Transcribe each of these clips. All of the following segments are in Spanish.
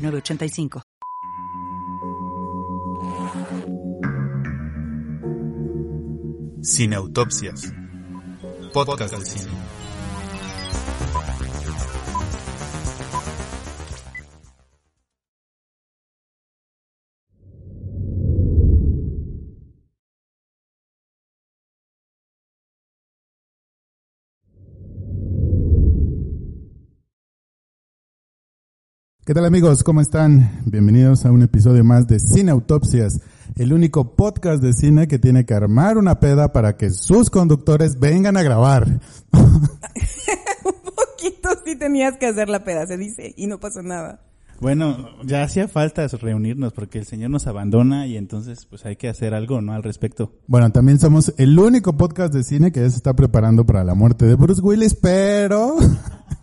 985. Sin autopsias. Podcast de cine. ¿Qué tal amigos? ¿Cómo están? Bienvenidos a un episodio más de Cine Autopsias, el único podcast de cine que tiene que armar una peda para que sus conductores vengan a grabar. un poquito sí tenías que hacer la peda, se dice, y no pasa nada. Bueno, ya hacía falta reunirnos porque el Señor nos abandona y entonces pues hay que hacer algo, ¿no? Al respecto. Bueno, también somos el único podcast de cine que ya se está preparando para la muerte de Bruce Willis, pero...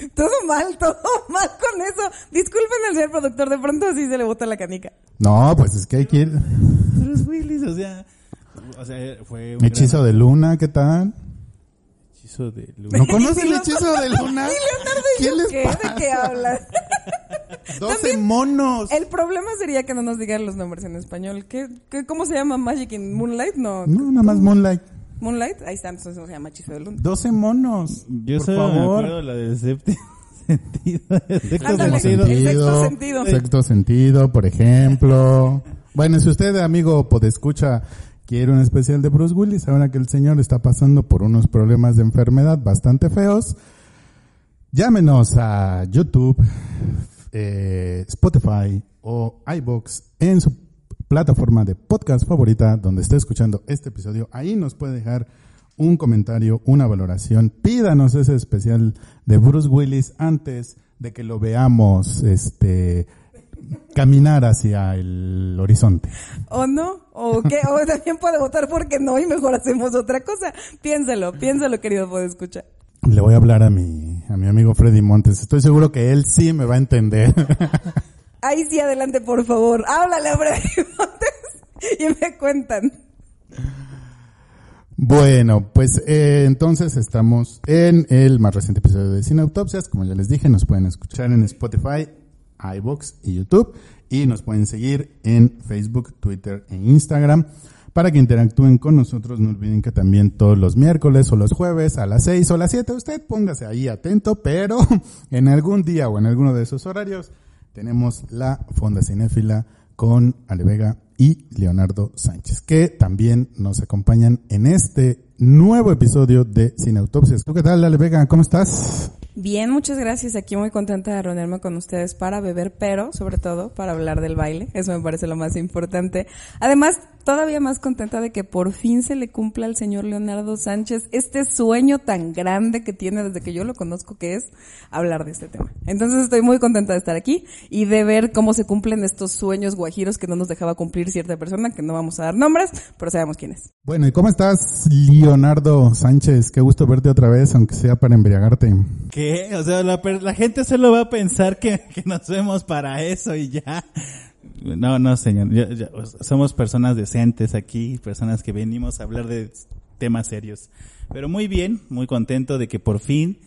Todo mal, todo mal con eso. Disculpen al señor productor, de pronto así se le bota la canica. No, pues es que hay que ir. Bruce Willis, o sea, o sea fue un Hechizo gran... de luna, ¿qué tal? Hechizo de luna. ¿No conoces el hechizo de luna? ¿Qué les ¿Qué? ¿De qué hablas? 12 monos. El problema sería que no nos digan los nombres en español. ¿Qué, qué, cómo se llama Magic in Moonlight? No, no nada más Moonlight. Moonlight, ahí está, entonces se llama Hechizo de Luna. 12 monos. Yo por solo favor. me acuerdo la del séptimo sentido. Sexto Ándale, sentido. el sexto sentido. Sexto sentido, por ejemplo. Bueno, si usted, amigo, escucha quiere un especial de Bruce Willis, ahora que el señor está pasando por unos problemas de enfermedad bastante feos, llámenos a YouTube, eh, Spotify o iBox en su plataforma de podcast favorita donde esté escuchando este episodio. Ahí nos puede dejar un comentario, una valoración. Pídanos ese especial de Bruce Willis antes de que lo veamos este caminar hacia el horizonte. ¿O no? ¿O qué? O también puede votar porque no y mejor hacemos otra cosa. Piénselo, piénselo, querido puede escuchar. Le voy a hablar a mi, a mi amigo Freddy Montes. Estoy seguro que él sí me va a entender. Ahí sí, adelante, por favor. Háblale a Freddy y me cuentan. Bueno, pues eh, entonces estamos en el más reciente episodio de Cine Autopsias. Como ya les dije, nos pueden escuchar en Spotify, iBox y YouTube. Y nos pueden seguir en Facebook, Twitter e Instagram. Para que interactúen con nosotros, no olviden que también todos los miércoles o los jueves a las 6 o las 7, usted póngase ahí atento, pero en algún día o en alguno de esos horarios tenemos la Fonda Cinéfila con Ale Vega y Leonardo Sánchez, que también nos acompañan en este nuevo episodio de Cine Autopsias. ¿Tú qué tal, Ale Vega? ¿Cómo estás? Bien, muchas gracias. Aquí muy contenta de reunirme con ustedes para beber, pero sobre todo para hablar del baile. Eso me parece lo más importante. Además, todavía más contenta de que por fin se le cumpla al señor Leonardo Sánchez este sueño tan grande que tiene desde que yo lo conozco, que es hablar de este tema. Entonces estoy muy contenta de estar aquí y de ver cómo se cumplen estos sueños guajiros que no nos dejaba cumplir cierta persona, que no vamos a dar nombres, pero sabemos quién es. Bueno, ¿y cómo estás, Leonardo Sánchez? Qué gusto verte otra vez, aunque sea para embriagarte. ¿Qué? O sea, la, la gente solo va a pensar que, que nos vemos para eso y ya. No, no, señor. Ya, ya, somos personas decentes aquí, personas que venimos a hablar de temas serios. Pero muy bien, muy contento de que por fin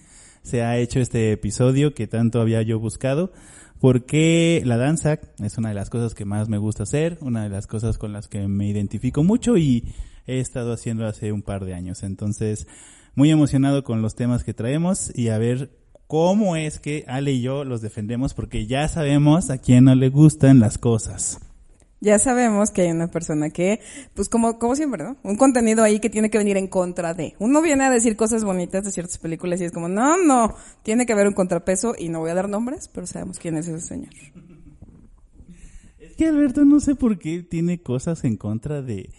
se ha hecho este episodio que tanto había yo buscado, porque la danza es una de las cosas que más me gusta hacer, una de las cosas con las que me identifico mucho y he estado haciendo hace un par de años. Entonces, muy emocionado con los temas que traemos y a ver cómo es que Ale y yo los defendemos porque ya sabemos a quién no le gustan las cosas. Ya sabemos que hay una persona que, pues como, como siempre, ¿no? Un contenido ahí que tiene que venir en contra de. Uno viene a decir cosas bonitas de ciertas películas y es como, no, no, tiene que haber un contrapeso y no voy a dar nombres, pero sabemos quién es ese señor. Es que Alberto no sé por qué tiene cosas en contra de,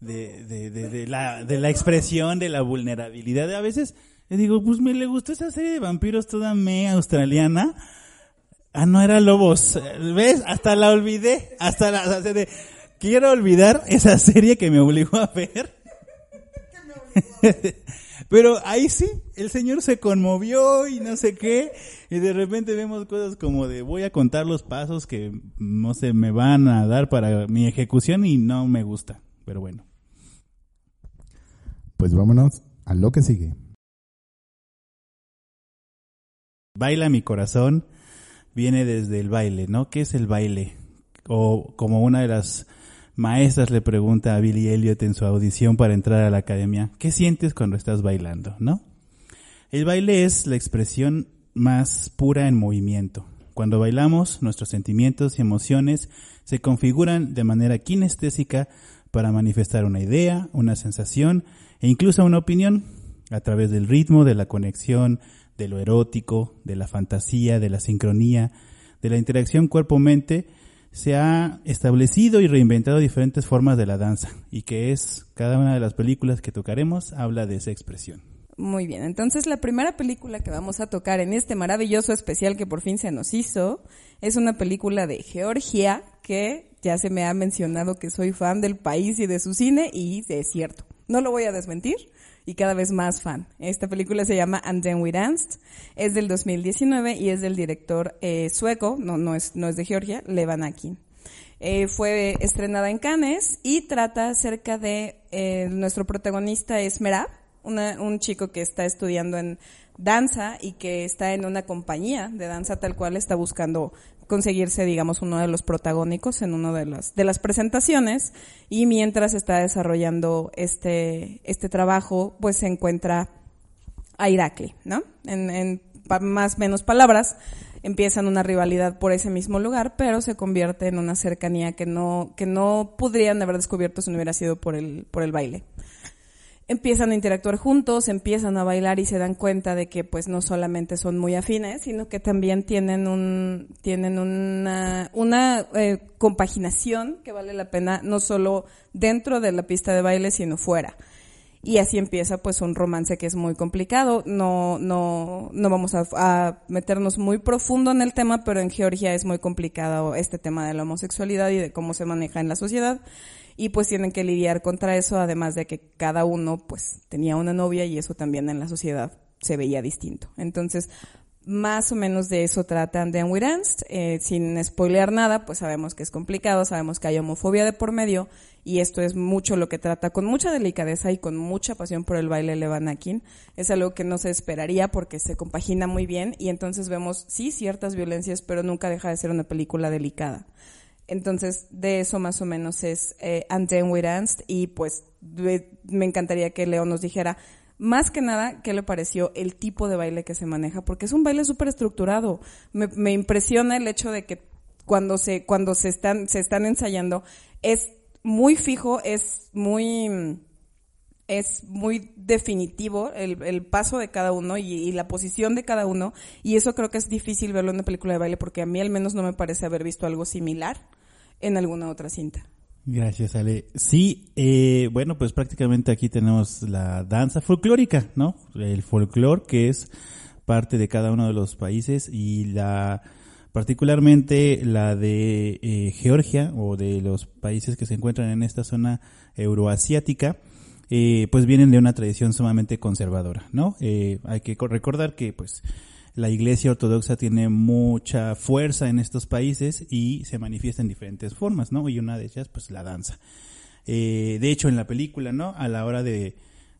de, de, de, de la, de la expresión, de la vulnerabilidad. A veces, le digo, pues me le gustó esa serie de vampiros toda me australiana. Ah, no era Lobos. ¿Ves? Hasta la olvidé. Hasta la, sea, de- quiero olvidar esa serie que me obligó a ver. Pero ahí sí, el señor se conmovió y no sé qué. Y de repente vemos cosas como de voy a contar los pasos que no sé, me van a dar para mi ejecución y no me gusta. Pero bueno. Pues vámonos a lo que sigue. Baila mi corazón viene desde el baile, ¿no? ¿Qué es el baile? O como una de las maestras le pregunta a Billy Elliot en su audición para entrar a la academia, ¿qué sientes cuando estás bailando, no? El baile es la expresión más pura en movimiento. Cuando bailamos, nuestros sentimientos y emociones se configuran de manera kinestésica para manifestar una idea, una sensación e incluso una opinión a través del ritmo, de la conexión, de lo erótico, de la fantasía, de la sincronía, de la interacción cuerpo-mente, se ha establecido y reinventado diferentes formas de la danza y que es cada una de las películas que tocaremos habla de esa expresión. Muy bien, entonces la primera película que vamos a tocar en este maravilloso especial que por fin se nos hizo es una película de Georgia que ya se me ha mencionado que soy fan del país y de su cine y es cierto, no lo voy a desmentir y cada vez más fan. Esta película se llama And Then We Danced, es del 2019 y es del director eh, sueco, no, no, es, no es de Georgia, Levan Akin. Eh, fue estrenada en Cannes y trata acerca de eh, nuestro protagonista es Merab, una- un chico que está estudiando en danza y que está en una compañía de danza tal cual está buscando conseguirse, digamos, uno de los protagónicos en una de las, de las presentaciones y mientras está desarrollando este, este trabajo, pues se encuentra a Irakli, ¿no? En, en más menos palabras, empiezan una rivalidad por ese mismo lugar, pero se convierte en una cercanía que no, que no podrían haber descubierto si no hubiera sido por el, por el baile. Empiezan a interactuar juntos, empiezan a bailar y se dan cuenta de que pues no solamente son muy afines, sino que también tienen un, tienen una, una eh, compaginación que vale la pena no solo dentro de la pista de baile, sino fuera. Y así empieza pues un romance que es muy complicado. No, no, no vamos a, a meternos muy profundo en el tema, pero en Georgia es muy complicado este tema de la homosexualidad y de cómo se maneja en la sociedad. Y pues tienen que lidiar contra eso, además de que cada uno pues tenía una novia y eso también en la sociedad se veía distinto. Entonces, más o menos de eso tratan de We Danced. Eh, sin spoilear nada, pues sabemos que es complicado, sabemos que hay homofobia de por medio y esto es mucho lo que trata con mucha delicadeza y con mucha pasión por el baile Levan Akin. Es algo que no se esperaría porque se compagina muy bien y entonces vemos sí ciertas violencias, pero nunca deja de ser una película delicada. Entonces, de eso más o menos es eh, Danced y pues me encantaría que Leo nos dijera más que nada qué le pareció el tipo de baile que se maneja, porque es un baile súper estructurado. Me, me impresiona el hecho de que cuando se, cuando se están, se están ensayando es muy fijo, es muy, mm, es muy definitivo el, el paso de cada uno y, la posición de cada uno y eso creo que es difícil verlo en una película de baile porque a mí al menos no me parece haber visto algo similar en alguna otra cinta. Gracias, Ale. Sí, eh, bueno, pues prácticamente aquí tenemos la danza folclórica, ¿no? El folclore que es parte de cada uno de los países y la particularmente la de eh, Georgia o de los países que se encuentran en esta zona euroasiática, eh, pues vienen de una tradición sumamente conservadora, ¿no? Eh, hay que co- recordar que, pues, la Iglesia Ortodoxa tiene mucha fuerza en estos países y se manifiesta en diferentes formas, ¿no? Y una de ellas, pues, la danza. Eh, de hecho, en la película, ¿no? A la hora de,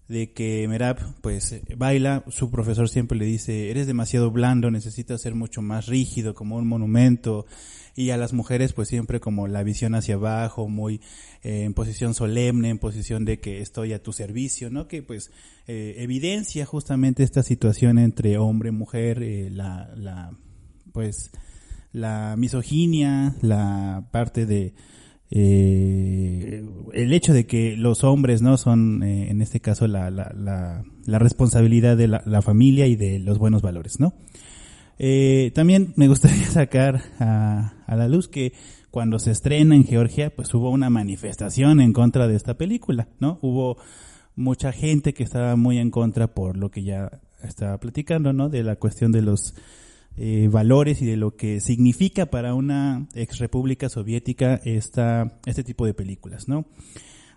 de que Merab, pues, baila, su profesor siempre le dice, eres demasiado blando, necesitas ser mucho más rígido, como un monumento. Y a las mujeres, pues, siempre como la visión hacia abajo, muy eh, en posición solemne, en posición de que estoy a tu servicio, ¿no? Que, pues, eh, evidencia justamente esta situación entre hombre mujer, eh, la, la, pues, la misoginia, la parte de eh, el hecho de que los hombres no son eh, en este caso la, la, la, la responsabilidad de la familia y de los buenos valores no eh, también me gustaría sacar a, la luz que cuando se estrena en Georgia pues hubo una manifestación en contra de esta película no hubo mucha gente que estaba muy en contra por lo que ya estaba platicando no de la cuestión de los eh, valores y de lo que significa para una ex república soviética esta, este tipo de películas, ¿no?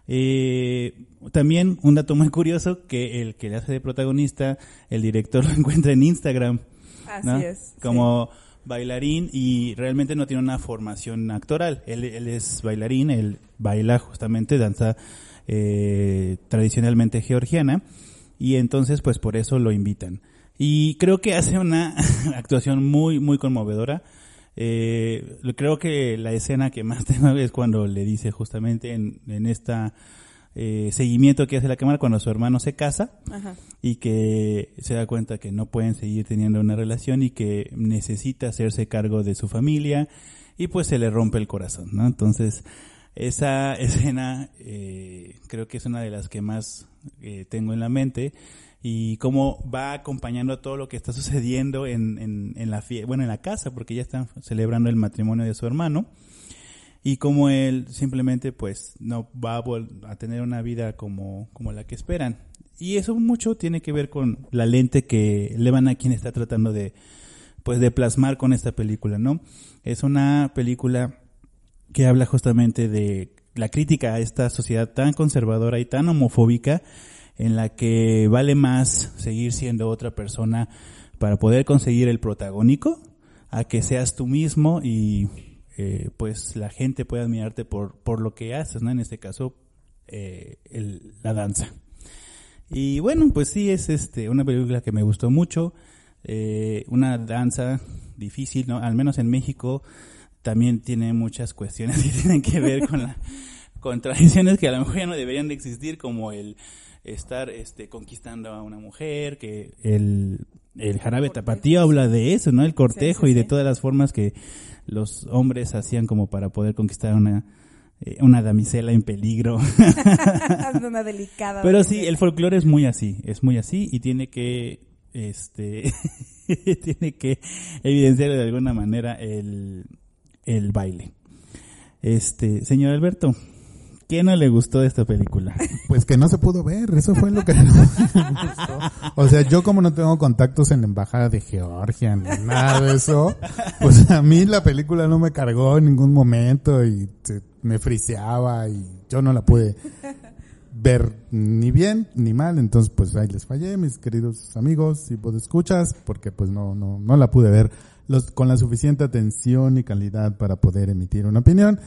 Eh, también un dato muy curioso que el que le hace de protagonista, el director lo encuentra en Instagram. Así ¿no? es. Como bailarín y realmente no tiene una formación actoral. Él, él es bailarín, él baila justamente danza eh, tradicionalmente georgiana y entonces pues por eso lo invitan. Y creo que hace una actuación muy, muy conmovedora. Eh, creo que la escena que más tengo es cuando le dice justamente en, en esta eh, seguimiento que hace la cámara cuando su hermano se casa Ajá. y que se da cuenta que no pueden seguir teniendo una relación y que necesita hacerse cargo de su familia y pues se le rompe el corazón, ¿no? Entonces, esa escena eh, creo que es una de las que más eh, tengo en la mente y cómo va acompañando todo lo que está sucediendo en, en, en la bueno, en la casa, porque ya están celebrando el matrimonio de su hermano y como él simplemente pues no va a, a tener una vida como, como la que esperan. Y eso mucho tiene que ver con la lente que Levan quien está tratando de pues de plasmar con esta película, ¿no? Es una película que habla justamente de la crítica a esta sociedad tan conservadora y tan homofóbica en la que vale más seguir siendo otra persona para poder conseguir el protagónico a que seas tú mismo y eh, pues la gente puede admirarte por, por lo que haces, ¿no? En este caso, eh, la danza. Y bueno, pues sí, es este una película que me gustó mucho, eh, una danza difícil, ¿no? Al menos en México también tiene muchas cuestiones que tienen que ver con la con tradiciones que a lo mejor ya no deberían de existir, como el estar este conquistando a una mujer, que el, el jarabe tapatío habla de eso, ¿no? El cortejo sí, y de todas las formas que los hombres hacían como para poder conquistar una eh, una damisela en peligro. una delicada. Pero sí, el folclore es muy así, es muy así y tiene que, este, tiene que evidenciar de alguna manera el, el baile. Este, señor Alberto, ¿qué no le gustó de esta película? Pues que no se pudo ver, eso fue lo que no me gustó. O sea, yo como no tengo contactos en la embajada de Georgia ni nada de eso, pues a mí la película no me cargó en ningún momento y me friseaba y yo no la pude ver ni bien ni mal, entonces pues ahí les fallé, mis queridos amigos y pues escuchas, porque pues no, no, no la pude ver los, con la suficiente atención y calidad para poder emitir una opinión.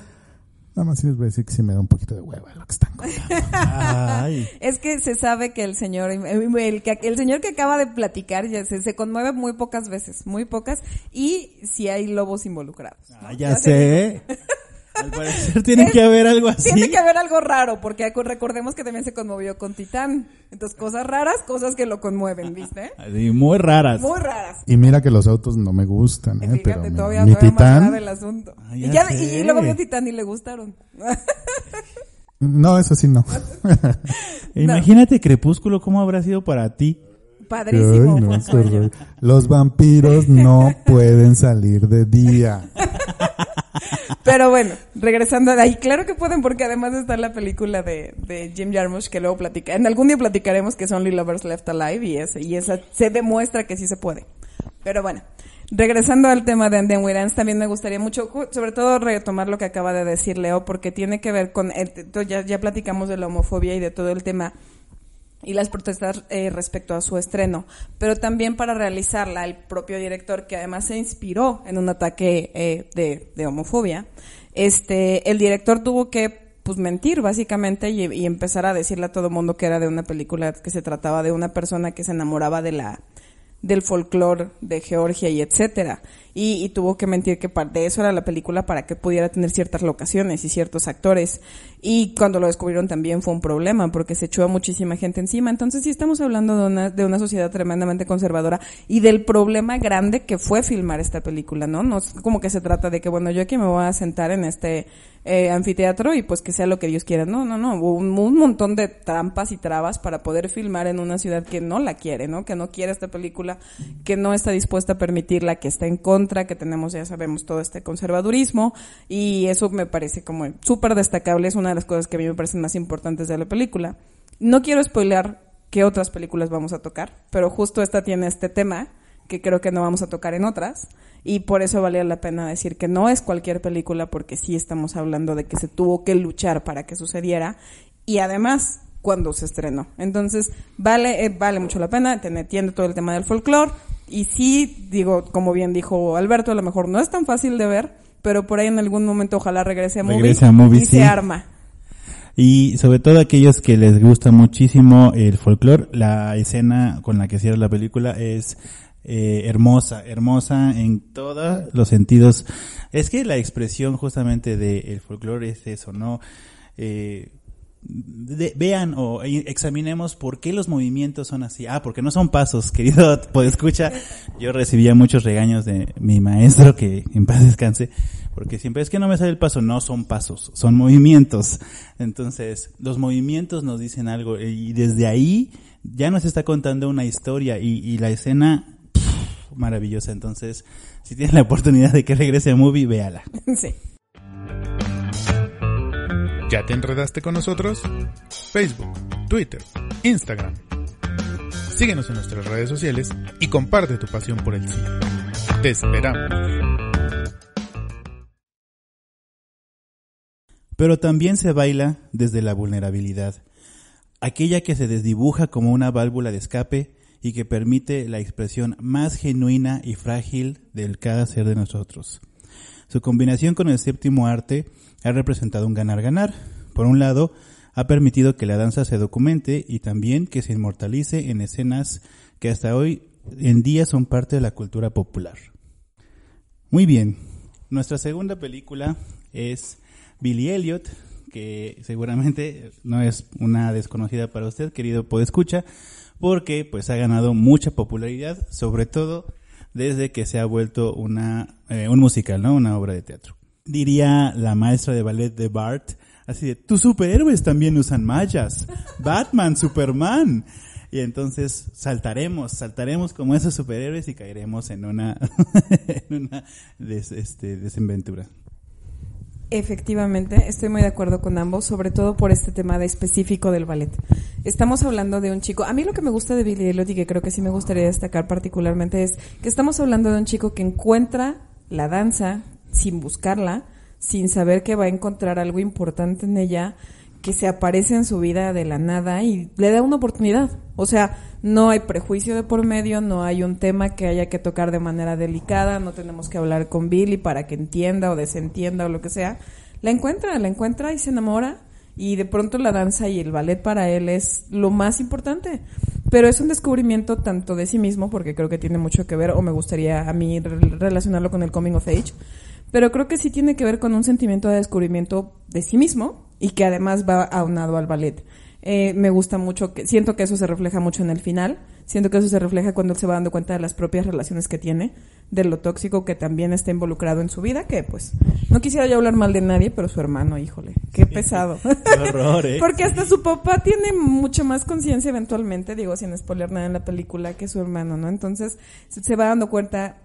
Nada más sí les voy a decir que sí me da un poquito de hueva lo que están contando. Ay, Es que se sabe que el señor, el, que- el señor que acaba de platicar ya se, se conmueve muy pocas veces, muy pocas, y si hay lobos involucrados. ¿no? ah, ya se- sé. Al parecer tiene que haber algo así. Tiene que haber algo raro, porque recordemos que también se conmovió con Titán. Entonces, cosas raras, cosas que lo conmueven, ¿viste? Muy raras. Muy raras. Y mira que los autos no me gustan, ¿eh? Fíjate, pero mi- todavía, mi, todavía más grave el titán, asunto. Ah, y, ya ya- sé. y luego vio Titán y le gustaron. no, eso sí no. Imagínate Crepúsculo, ¿cómo habrá sido para ti? Padrísimo. Ay, no. Los vampiros no pueden salir de día. Pero bueno, regresando de ahí, claro que pueden porque además está la película de, de Jim Jarmusch que luego platica, en algún día platicaremos que son Only Lovers Left Alive y, ese, y esa se demuestra que sí se puede. Pero bueno, regresando al tema de Andy Wirans, también me gustaría mucho, sobre todo retomar lo que acaba de decir Leo, porque tiene que ver con, el- ya, ya platicamos de la homofobia y de todo el tema y las protestas eh, respecto a su estreno, pero también para realizarla el propio director que además se inspiró en un ataque eh, de, de homofobia, este, el director tuvo que pues mentir básicamente y, y empezar a decirle a todo mundo que era de una película que se trataba de una persona que se enamoraba de la del folclore de Georgia y etcétera. Y, y tuvo que mentir que par- de eso era la película para que pudiera tener ciertas locaciones y ciertos actores. Y cuando lo descubrieron también fue un problema porque se echó a muchísima gente encima. Entonces sí estamos hablando de una, de una sociedad tremendamente conservadora y del problema grande que fue filmar esta película, ¿no? No es como que se trata de que, bueno, yo aquí me voy a sentar en este eh, anfiteatro y pues que sea lo que Dios quiera. No, no, no. Un, un montón de trampas y trabas para poder filmar en una ciudad que no la quiere, ¿no? Que no quiere esta película, que no está dispuesta a permitirla, que está en contra, que tenemos, ya sabemos, todo este conservadurismo. Y eso me parece como súper destacable. Es una de las cosas que a mí me parecen más importantes de la película. No quiero spoilear qué otras películas vamos a tocar, pero justo esta tiene este tema que creo que no vamos a tocar en otras. Y por eso valía la pena decir que no es cualquier película, porque sí estamos hablando de que se tuvo que luchar para que sucediera. Y además, cuando se estrenó. Entonces, vale, eh, vale mucho la pena, te entiende todo el tema del folclore. Y sí, digo, como bien dijo Alberto, a lo mejor no es tan fácil de ver, pero por ahí en algún momento ojalá regrese a Regrese a Movie, y sí. se arma. Y sobre todo aquellos que les gusta muchísimo el folclore, la escena con la que cierra la película es eh, hermosa, hermosa en todos los sentidos. Es que la expresión justamente del folclore es eso, ¿no? Eh, vean o examinemos por qué los movimientos son así. Ah, porque no son pasos, querido escucha. Yo recibía muchos regaños de mi maestro, que en paz descanse, porque siempre es que no me sale el paso. No son pasos, son movimientos. Entonces, los movimientos nos dicen algo y desde ahí ya nos está contando una historia y, la escena maravillosa. Entonces, si tienes la oportunidad de que regrese a Movie, véala. sí. ¿Ya te enredaste con nosotros? Facebook, Twitter, Instagram. Síguenos en nuestras redes sociales y comparte tu pasión por el cine. Te esperamos. Pero también se baila desde la vulnerabilidad, aquella que se desdibuja como una válvula de escape y que permite la expresión más genuina y frágil del cada ser de nosotros. Su combinación con el séptimo arte ha representado un ganar-ganar. Por un lado, ha permitido que la danza se documente y también que se inmortalice en escenas que hasta hoy en día son parte de la cultura popular. Muy bien, nuestra segunda película es Billy Elliot, que seguramente no es una desconocida para usted, querido podescucha, porque pues ha ganado mucha popularidad, sobre todo desde que se ha vuelto una eh, un musical, ¿no? Una obra de teatro. Diría la maestra de ballet de Bart, así de, tus superhéroes también usan mallas. Batman, Superman. Y entonces saltaremos, saltaremos como esos superhéroes y caeremos en una, en una des- este, desenventura. Efectivamente, estoy muy de acuerdo con ambos, sobre todo por este tema de específico del ballet. Estamos hablando de un chico, a mí lo que me gusta de Billy Elliot y que creo que sí me gustaría destacar particularmente es que estamos hablando de un chico que encuentra la danza sin buscarla, sin saber que va a encontrar algo importante en ella, que se aparece en su vida de la nada y le da una oportunidad. O sea, no hay prejuicio de por medio, no hay un tema que haya que tocar de manera delicada, no tenemos que hablar con Billy para que entienda o desentienda o lo que sea. La encuentra, la encuentra y se enamora y de pronto la danza y el ballet para él es lo más importante. Pero es un descubrimiento tanto de sí mismo, porque creo que tiene mucho que ver, o me gustaría a mí re- relacionarlo con el coming of age, pero creo que sí tiene que ver con un sentimiento de descubrimiento de sí mismo y que además va aunado al ballet. Eh, me gusta mucho, que siento que eso se refleja mucho en el final, siento que eso se refleja cuando él se va dando cuenta de las propias relaciones que tiene, de lo tóxico que también está involucrado en su vida, que pues no quisiera yo hablar mal de nadie, pero su hermano, híjole, qué pesado. Qué horror, ¿eh? Porque hasta su papá tiene mucho más conciencia eventualmente, digo, sin spoiler nada en la película, que su hermano, ¿no? Entonces se se va dando cuenta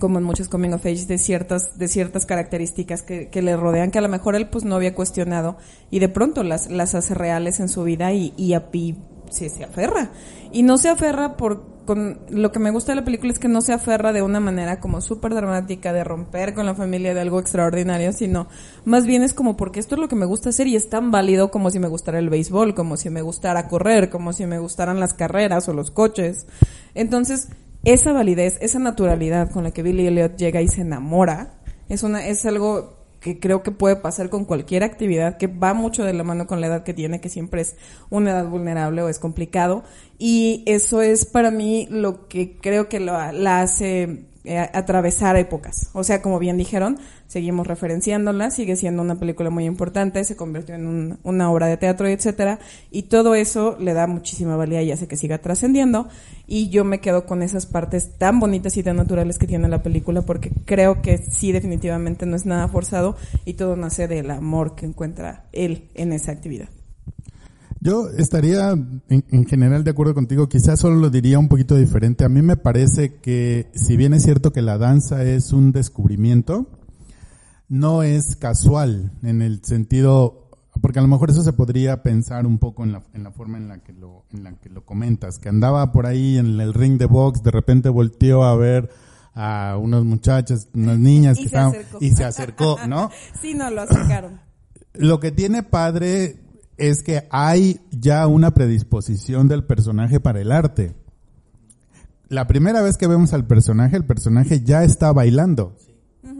como en muchos coming of age, de ciertas, de ciertas características que, que le rodean, que a lo mejor él pues no había cuestionado, y de pronto las, las hace reales en su vida y, y, a- y se, se aferra. Y no se aferra por, con, lo que me gusta de la película es que no se aferra de una manera como súper dramática de romper con la familia de algo extraordinario, sino más bien es como porque esto es lo que me gusta hacer y es tan válido como si me gustara el béisbol, como si me gustara correr, como si me gustaran las carreras o los coches. Entonces, esa validez, esa naturalidad con la que Billy Elliot llega y se enamora, es una, es algo que creo que puede pasar con cualquier actividad, que va mucho de la mano con la edad que tiene, que siempre es una edad vulnerable o es complicado. Y eso es para mí lo que creo que la hace eh, atravesar épocas. O sea, como bien dijeron, seguimos referenciándola, sigue siendo una película muy importante, se convirtió en un- una obra de teatro, etcétera, y todo eso le da muchísima valía y hace que siga trascendiendo. Y yo me quedo con esas partes tan bonitas y tan naturales que tiene la película, porque creo que sí, definitivamente no es nada forzado y todo nace del amor que encuentra él en esa actividad. Yo estaría en, en general de acuerdo contigo, quizás solo lo diría un poquito diferente. A mí me parece que si bien es cierto que la danza es un descubrimiento, no es casual en el sentido, porque a lo mejor eso se podría pensar un poco en la, en la forma en la que lo, en la que lo comentas, que andaba por ahí en el ring de box, de repente volteó a ver a unas muchachas, unas niñas Y que se estaban, acercó. y se acercó, ¿no? Sí, no, lo acercaron. Lo que tiene padre es que hay ya una predisposición del personaje para el arte. La primera vez que vemos al personaje, el personaje ya está bailando.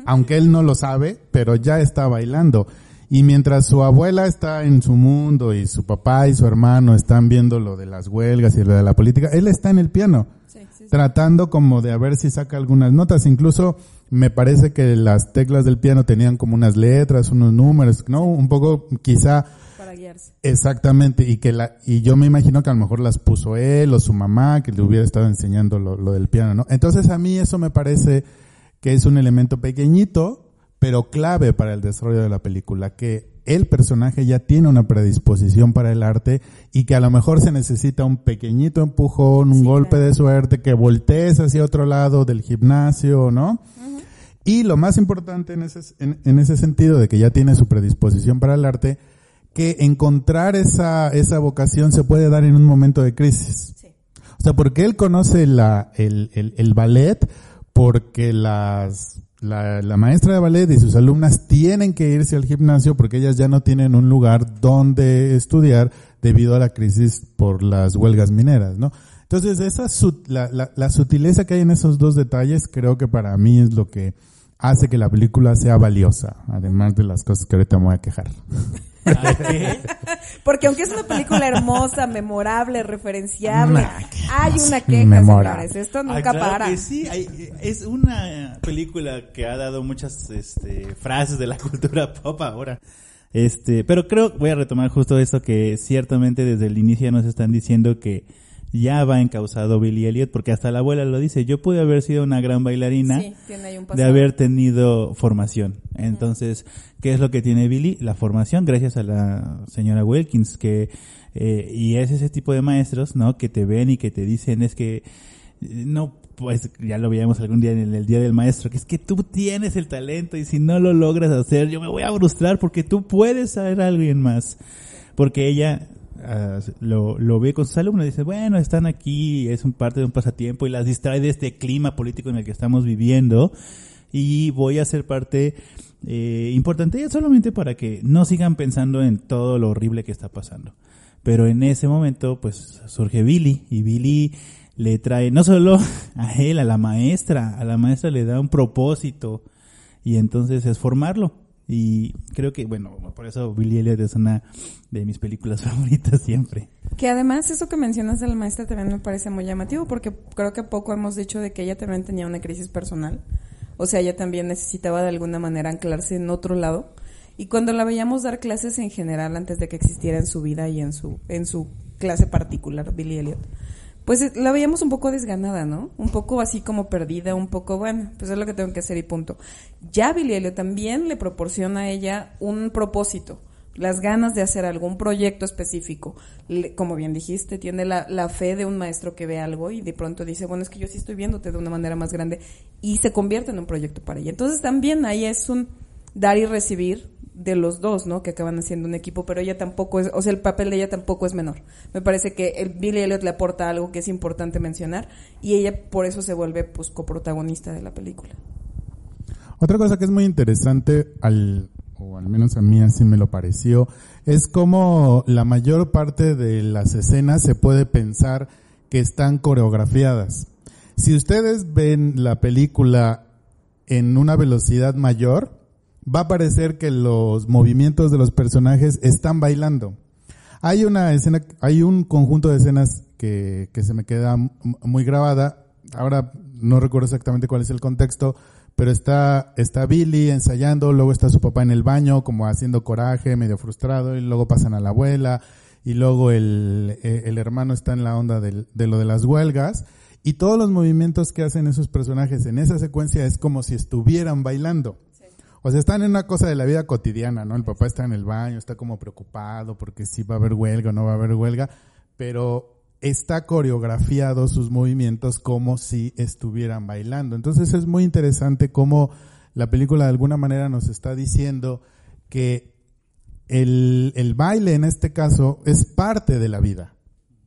Aunque él no lo sabe, pero ya está bailando. Y mientras su abuela está en su mundo y su papá y su hermano están viendo lo de las huelgas y lo de la política, él está en el piano Sí, sí, sí. tratando como de a ver si saca algunas notas. Incluso me parece que las teclas del piano tenían como unas letras, unos números, ¿no? Un poco quizá Para guiarse. exactamente y que la y yo me imagino que a lo mejor las puso él o su mamá que le hubiera estado enseñando lo, lo del piano, ¿no? Entonces a mí eso me parece que es un elemento pequeñito pero clave para el desarrollo de la película que el personaje ya tiene una predisposición para el arte y que a lo mejor se necesita un pequeñito empujón, un Sí, golpe claro. de suerte, que voltees hacia otro lado del gimnasio, ¿no? Y lo más importante en ese, en, en ese sentido de que ya tiene su predisposición para el arte, que encontrar esa, esa vocación se puede dar en un momento de crisis. Sí. O sea, porque él conoce la, el, el, el ballet, porque las, la, la maestra de ballet y sus alumnas tienen que irse al gimnasio porque ellas ya no tienen un lugar donde estudiar debido a la crisis por las huelgas mineras, ¿no? Entonces, esa, su- la, la, la sutileza que hay en esos dos detalles creo que para mí es lo que hace que la película sea valiosa, además de las cosas que ahorita me voy a quejar. Porque aunque es una película hermosa, memorable, referenciable, Nah, hay una queja, Memorable. señores. Esto Ah, nunca claro para. que sí, hay- es una película que ha dado muchas este, frases de la cultura pop ahora. Este, pero creo, voy a retomar justo esto que ciertamente desde el inicio nos están diciendo que ya va encausado Billy Elliot, porque hasta la abuela lo dice, yo pude haber sido una gran bailarina Sí, tiene ahí un de haber tenido formación. Entonces, ¿qué es lo que tiene Billy? La formación gracias a la señora Wilkins, que, eh, y es ese tipo de maestros, ¿no? Que te ven y que te dicen es que, no, pues ya lo veíamos algún día en el Día del Maestro, que es que tú tienes el talento y si no lo logras hacer, yo me voy a frustrar porque tú puedes ser alguien más. Porque ella ah, lo, lo ve con sus alumnos dice, bueno, están aquí, es un parte de un pasatiempo y las distrae de este clima político en el que estamos viviendo y voy a ser parte eh, importante solamente para que no sigan pensando en todo lo horrible que está pasando. Pero en ese momento, pues surge Billy y Billy le trae no solo a él, a la maestra, a la maestra le da un propósito y entonces es formarlo. Y creo que, bueno, por eso Billy Elliot es una de mis películas favoritas siempre. Que además eso que mencionas de la maestra también me parece muy llamativo porque creo que poco hemos dicho de que ella también tenía una crisis personal. O sea, ella también necesitaba de alguna manera anclarse en otro lado. Y cuando la veíamos dar clases en general antes de que existiera en su vida y en su en su clase particular Billy Elliot, pues eh, la veíamos un poco desganada, ¿no? Un poco así como perdida, un poco, bueno, pues es lo que tengo que hacer y punto. Ya Billy Elliot también le proporciona a ella un propósito, las ganas de hacer algún proyecto específico. Como bien dijiste, tiene la, la fe de un maestro que ve algo y de pronto dice, bueno, es que yo sí estoy viéndote de una manera más grande y se convierte en un proyecto para ella. Entonces también ahí es un dar y recibir de los dos, ¿no? Que acaban haciendo un equipo, pero ella tampoco es, o sea, el papel de ella tampoco es menor. Me parece que el Billy Elliot le aporta algo que es importante mencionar y ella por eso se vuelve pues coprotagonista de la película. Otra cosa que es muy interesante, al, o al menos a mí así me lo pareció, es como la mayor parte de las escenas se puede pensar que están coreografiadas. Si ustedes ven la película en una velocidad mayor, va a parecer que los movimientos de los personajes están bailando. Hay una escena, hay un conjunto de escenas que, que se me queda muy grabada. Ahora no recuerdo exactamente cuál es el contexto, pero está, está Billy ensayando, luego está su papá en el baño, como haciendo coraje, medio frustrado, y luego pasan a la abuela, y luego el, eh, el hermano está en la onda del- de lo de las huelgas, y todos los movimientos que hacen esos personajes en esa secuencia es como si estuvieran bailando. O sea, están en una cosa de la vida cotidiana, ¿no? El papá está en el baño, está como preocupado porque si va a haber huelga o no va a haber huelga, pero está coreografiado sus movimientos como si estuvieran bailando. Entonces es muy interesante cómo la película de alguna manera nos está diciendo que el, el baile en este caso es parte de la vida.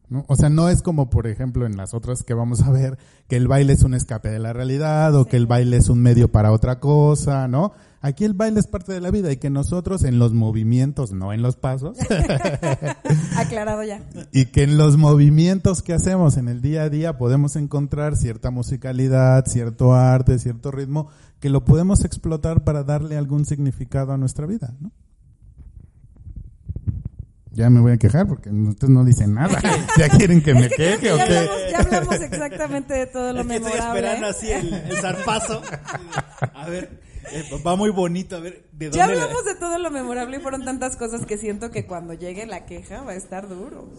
¿No? O sea, no es como, por ejemplo, en las otras que vamos a ver, que el baile es un escape de la realidad o que el baile es un medio para otra cosa, ¿no? Aquí el baile es parte de la vida y que nosotros en los movimientos, no en los pasos, Aclarado ya. y que en los movimientos que hacemos en el día a día podemos encontrar cierta musicalidad, cierto arte, cierto ritmo, que lo podemos explotar para darle algún significado a nuestra vida, ¿no? Ya me voy a quejar porque ustedes no dicen nada. ¿Ya quieren que me Es que creo que queje o ya, qué? hablamos, ya hablamos exactamente de todo lo Es que estoy memorable. esperando así el, el zarpazo. A ver, eh, va muy bonito, a ver, ¿de dónde Ya la- hablamos de todo lo memorable y fueron tantas cosas que siento que cuando llegue la queja va a estar duro.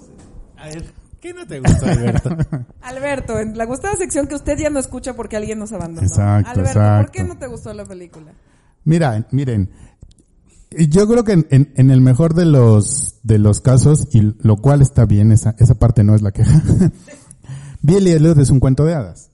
A ver, ¿qué no te gustó, Alberto? Alberto, en la gustada sección que usted ya no escucha porque alguien nos abandonó. Exacto, Alberto, ¿por exacto. qué no te gustó la película? Mira, miren, yo creo que en, en- en el mejor de los de los casos, y lo cual está bien, esa, esa parte no es la queja, Billy Elliot es un cuento de hadas.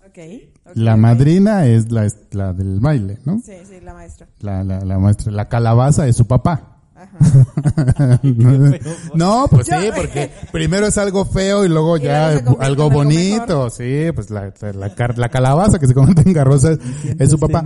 Ok. ok, La madrina es la, la del baile, ¿no? Sí, sí, la maestra. La, la, la maestra. La calabaza es su papá. Ajá. no, pues sí, Yo- porque primero es algo feo y luego Y ya algo bonito. mejor. Sí, pues la, la, la calabaza que se convierte en carroza es, es su papá.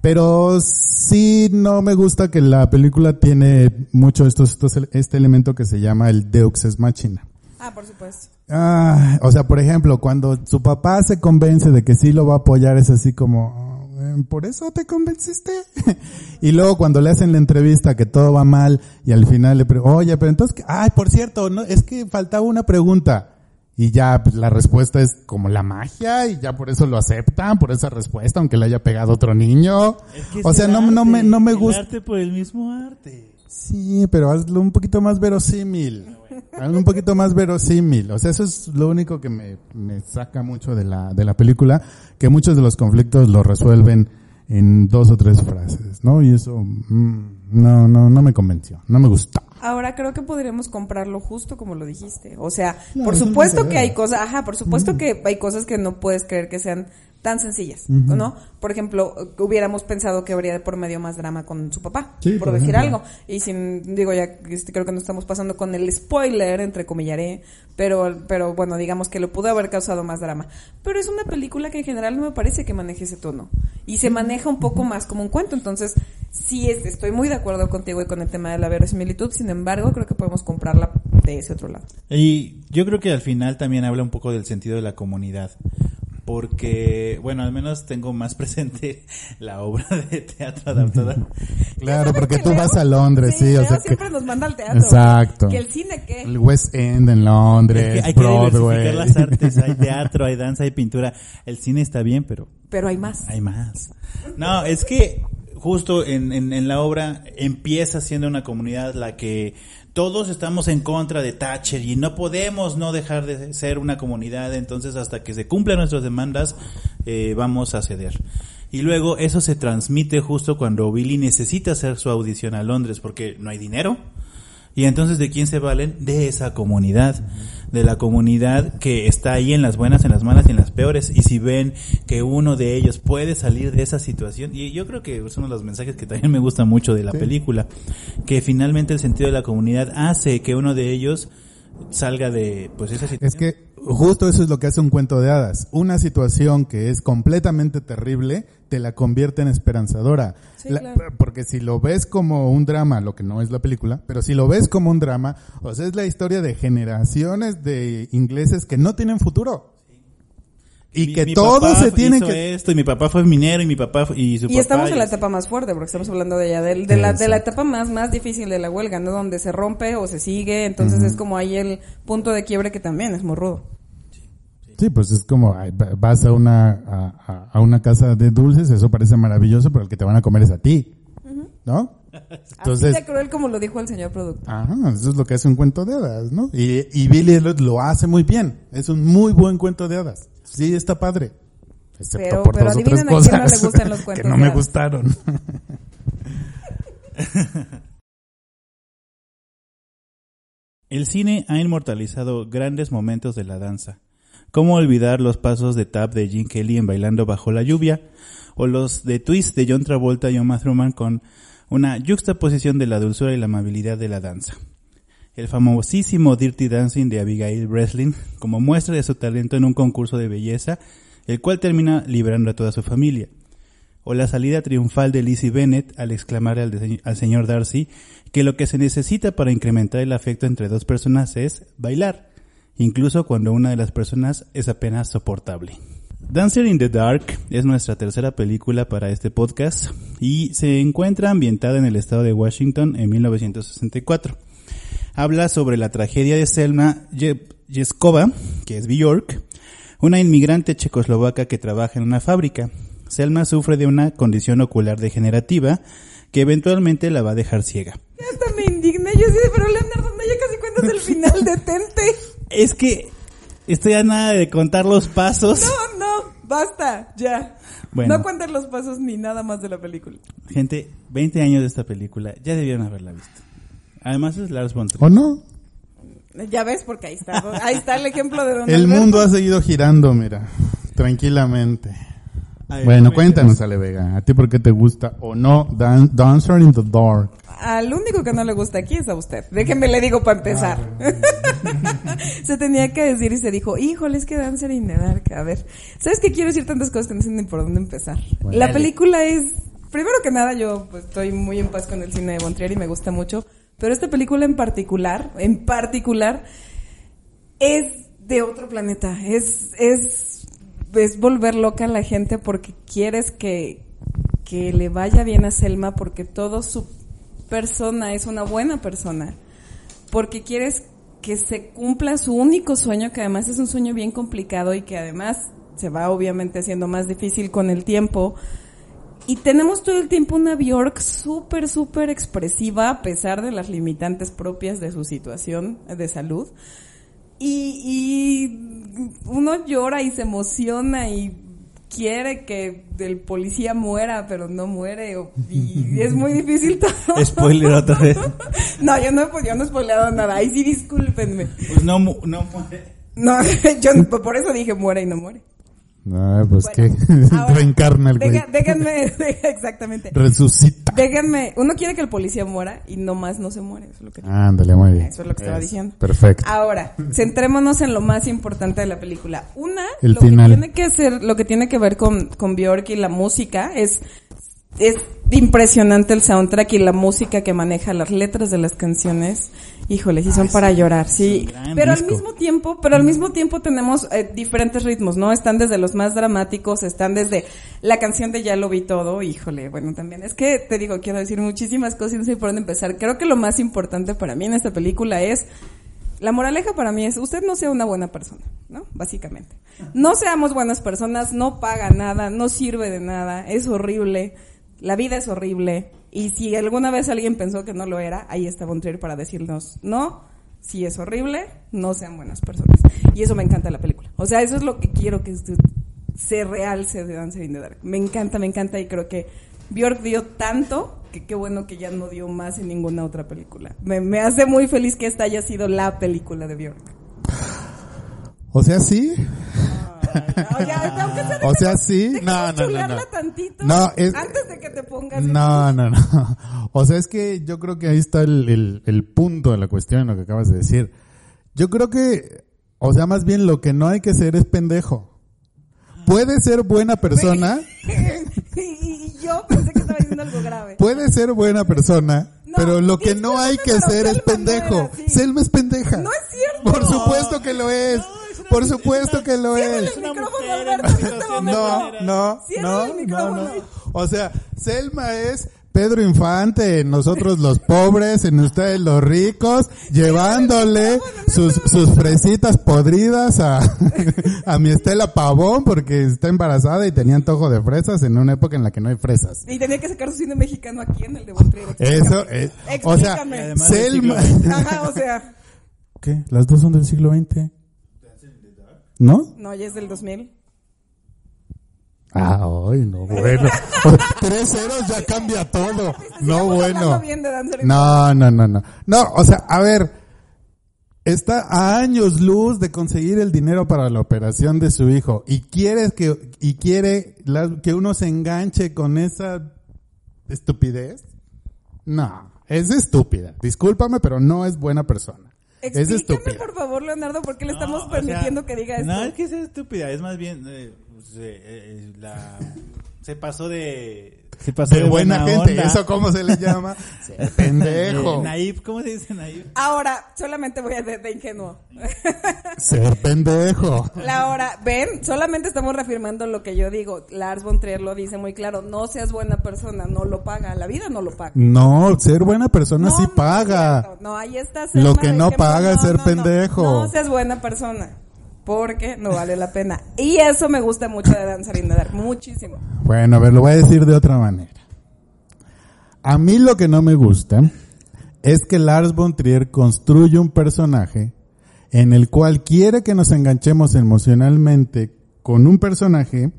Pero sí no me gusta que la película tiene mucho estos, estos, este elemento que se llama el Deux Ex Machina. Ah, por supuesto. Ah, o sea, por ejemplo, cuando su papá se convence de que sí lo va a apoyar, es así como, "Eh, ¿por eso te convenciste? y luego cuando le hacen la entrevista que todo va mal y al final le preguntan, oye, pero entonces, ay, por cierto, no, es que faltaba una pregunta. Y ya pues, la respuesta es como la magia y ya por eso lo aceptan, por esa respuesta, aunque le haya pegado otro niño. Es que o sea, no, no me, arte, no me gusta. arte por el mismo arte. Sí, pero hazlo un poquito más verosímil. Hazlo un poquito más verosímil. O sea, eso es lo único que me, me saca mucho de la, de la película, que muchos de los conflictos lo resuelven en dos o tres frases, ¿no? Y eso, mm, no, no, no me convenció, no me gustó. Ahora creo que podríamos comprarlo justo como lo dijiste. O sea, por supuesto no que hay cosas, ajá, por supuesto que hay cosas que no puedes creer que sean tan sencillas, ¿no? Por ejemplo, hubiéramos pensado que habría por medio más drama con su papá, Sí, por, por decir algo. Y sin, digo, ya este, creo que nos estamos pasando con el spoiler, entre comillaré, pero, pero bueno, digamos que lo pudo haber causado más drama. Pero es una película que en general no me parece que maneje ese tono. Y se maneja un poco más como un cuento, entonces sí es- estoy muy de acuerdo contigo y con el tema de la verosimilitud, sin embargo, creo que podemos comprarla de ese otro lado. Y yo creo que al final también habla un poco del sentido de la comunidad. Porque, bueno, al menos tengo más presente la obra de teatro adaptada. Claro, porque Que tú vas a Londres, sí, o Leo sea que siempre nos manda al teatro. Exacto. Que el cine, ¿qué? el West End en Londres, Es que hay que Broadway. diversificar las artes. Hay teatro, hay danza, hay pintura. El cine está bien, pero Pero hay más. hay más. No, es que justo en, en, en la obra empieza siendo una comunidad la que todos estamos en contra de Thatcher y no podemos no dejar de ser una comunidad, entonces hasta que se cumplan nuestras demandas eh, vamos a ceder. Y luego eso se transmite justo cuando Billy necesita hacer su audición a Londres porque no hay dinero. Y entonces, ¿de quién se valen? De esa comunidad. De la comunidad que está ahí en las buenas, en las malas y en las peores. Y si ven que uno de ellos puede salir de esa situación, y yo creo que es uno de los mensajes que también me gusta mucho de la película, que finalmente el sentido de la comunidad hace que uno de ellos salga de pues esa situación. Es que justo eso es lo que hace un cuento de hadas. Una situación que es completamente terrible te la convierte en esperanzadora. Sí, La- claro. Porque si lo ves como un drama, lo que no es la película, pero si lo ves como un drama, o sea, es la historia de generaciones de ingleses que no tienen futuro. Y Mi- que mi todos papá se tienen hizo que... esto y mi papá fue minero y mi papá fue- y su Y papá estamos en la etapa más fuerte, porque estamos hablando de ella, de, de la, de la etapa más, más difícil de la huelga, ¿no? Donde se rompe o se sigue, entonces es como ahí el punto de quiebre que también es muy rudo. Sí, pues es como vas a una a, a- a una casa de dulces, eso parece maravilloso, pero el que te van a comer es a ti. ¿No? Así de cruel como lo dijo el señor productor. Ajá, eso es lo que hace un cuento de hadas, ¿no? Y, y Billy Elliot lo hace muy bien. Es un muy buen cuento de hadas. Sí, está padre. Excepto Pero- por pero dos o tres quién no cosas le gustan los que cuentos no de me gustaron. El cine ha inmortalizado grandes momentos de la danza. ¿Cómo olvidar los pasos de tap de Gene Kelly en Bailando bajo la lluvia? O los de twist de John Travolta y Uma Thurman con una yuxtaposición de la dulzura y la amabilidad de la danza. El famosísimo Dirty Dancing de Abigail Breslin como muestra de su talento en un concurso de belleza, el cual termina liberando a toda su familia. O la salida triunfal de Lizzie Bennett al exclamar al, al señor Darcy que lo que se necesita para incrementar el afecto entre dos personas es bailar, incluso cuando una de las personas es apenas soportable. Dancer in the Dark es nuestra tercera película para este podcast y se encuentra ambientada en el estado de Washington en 1964. Habla sobre la tragedia de Selma Jeskova, que es Bjork, una inmigrante checoslovaca que trabaja en una fábrica. Selma sufre de una condición ocular degenerativa que eventualmente la va a dejar ciega. Ya hasta me indigné. Yo sí, pero Leonardo, no, ya casi cuentas el final, detente. Es que estoy a nada de contar los pasos. No, no, basta, ya. Bueno. No cuentes los pasos ni nada más de la película. Gente, 20 años de esta película, ya debieron haberla visto. Además es Lars von Trier. ¿O no? Ya ves, porque ahí está. Ahí está el ejemplo de Don El Alberto. mundo ha seguido girando, mira, tranquilamente. Ay, Bueno, cuéntanos, Ale Vega, ¿a ti por qué te gusta o no Dan Dancer in the Dark? Al único que no le gusta aquí es a usted. Déjeme le digo para empezar. se tenía que decir y se dijo, híjole, es que Dancer in the Dark. A ver, ¿sabes qué? Quiero decir tantas cosas que no sé ni por dónde empezar. Bueno. la Dale. película es, primero que nada, yo pues, estoy muy en paz con el cine de Bontrier y me gusta mucho. Pero esta película en particular, en particular, es de otro planeta. Es, es, es volver loca a la gente porque quieres que, que le vaya bien a Selma porque todo su persona es una buena persona. Porque quieres que se cumpla su único sueño, que además es un sueño bien complicado y que además se va obviamente haciendo más difícil con el tiempo. Y tenemos todo el tiempo una Bjork súper, súper expresiva a pesar de las limitantes propias de su situación de salud. Y, y uno llora y se emociona y quiere que el policía muera, pero no muere. o- y es muy difícil todo. Spoiler otra vez. No, yo no, pues yo no he spoileado nada. Ahí sí discúlpenme. Pues no, mu- no muere. No, yo no- por eso dije muere y no muere. Ay, pues Bueno, que ahora, reencarna el güey. deja- déjenme, exactamente. Resucita. Déjenme, uno quiere que el policía muera y nomás no se muere. Eso es lo que, Ándale, muy bien. eso es lo que estaba diciendo. Perfecto. Ahora, centrémonos en lo más importante de la película. Una, El lo final. que tiene que ser, lo que tiene que ver con, con Bjork y la música es, es impresionante el soundtrack y la música que maneja las letras de las canciones. Híjole, sí son para llorar, sí. Pero al mismo tiempo, pero al mismo tiempo tenemos eh, diferentes ritmos, ¿no? Están desde los más dramáticos, están desde la canción de Ya lo vi todo, híjole, bueno, también es que te digo, quiero decir muchísimas cosas y no sé por dónde empezar. Creo que lo más importante para mí en esta película es la moraleja para mí es, usted no sea una buena persona, ¿no? Básicamente. No seamos buenas personas, no paga nada, no sirve de nada, es horrible, la vida es horrible. Y si alguna vez alguien pensó que no lo era, ahí está Von Trier para decirnos, no, si es horrible, no sean buenas personas. Y eso me encanta la película. O sea, eso es lo que quiero que se- se realce de Dancer in the Dark. Me encanta, me encanta y creo que Björk dio tanto que qué bueno que ya no dio más en ninguna otra película. Me, me hace muy feliz que esta haya sido la película de Björk. O sea, sí. Oye, aunque sea, O sea, sí. déjame No, no, no, no. tantito No, es- antes de que te pongas... No, no, no. O sea, es que yo creo que ahí está el, el, el punto de la cuestión, lo que acabas de decir. Yo creo que, o sea, más bien lo que no hay que ser es pendejo. Puede ser buena persona, y, yo pensé que estaba diciendo algo grave. puede ser buena persona, No, pero lo que no hay que ser es no pendejo. Selma es pendeja. No es cierto. Por supuesto que lo es. Por supuesto que lo es. el micrófono, Alberto, en este. No, no, no, el no. O sea, Selma es Pedro Infante, en nosotros los pobres, en ustedes los ricos, llevándole sus, sus fresitas podridas a, a mi Estela Pavón porque está embarazada y tenía antojo de fresas en una época en la que no hay fresas. Y tenía que sacar su cine mexicano aquí en el de Von Trier. Eso Explícame. es, o sea, Explícame. además del Selma, Ajá, o sea, ¿qué? ¿Las dos son del siglo XX? ¿No? no, ya es del 2000. Ah, ay, no, bueno. Tres ceros ya cambia todo. No, bueno. No, no, no, no. No, o sea, a ver, está a años luz de conseguir el dinero para la operación de su hijo y quiere que y quiere la- que uno se enganche con esa estupidez. No, es estúpida. Discúlpame, pero no es buena persona. Es estúpida. por favor, Leonardo, por qué le estamos No, o sea, permitiendo que diga esto. No, es que sea estúpida, es más bien, eh, pues, eh, eh, la, se pasó de, se pasó De buena gente, onda. ¿eso cómo se le llama? Pendejo. Eh, Naif, ¿cómo se dice Naif? Ahora, solamente voy a de, de ingenuo. Ser pendejo. La hora, ven, solamente estamos reafirmando lo que yo digo. Lars von Trier lo dice muy claro, no seas buena persona, no lo paga, la vida no lo paga. No, ser buena persona No, sí paga. No, ahí está. Lo que no paga es ser pendejo. No, seas buena persona, porque no vale la pena. Y eso me gusta mucho de Danzar in the Dark, muchísimo. Bueno, a ver, lo voy a decir de otra manera. A mí lo que no me gusta es que Lars von Trier construye un personaje en el cual quiere que nos enganchemos emocionalmente con un personaje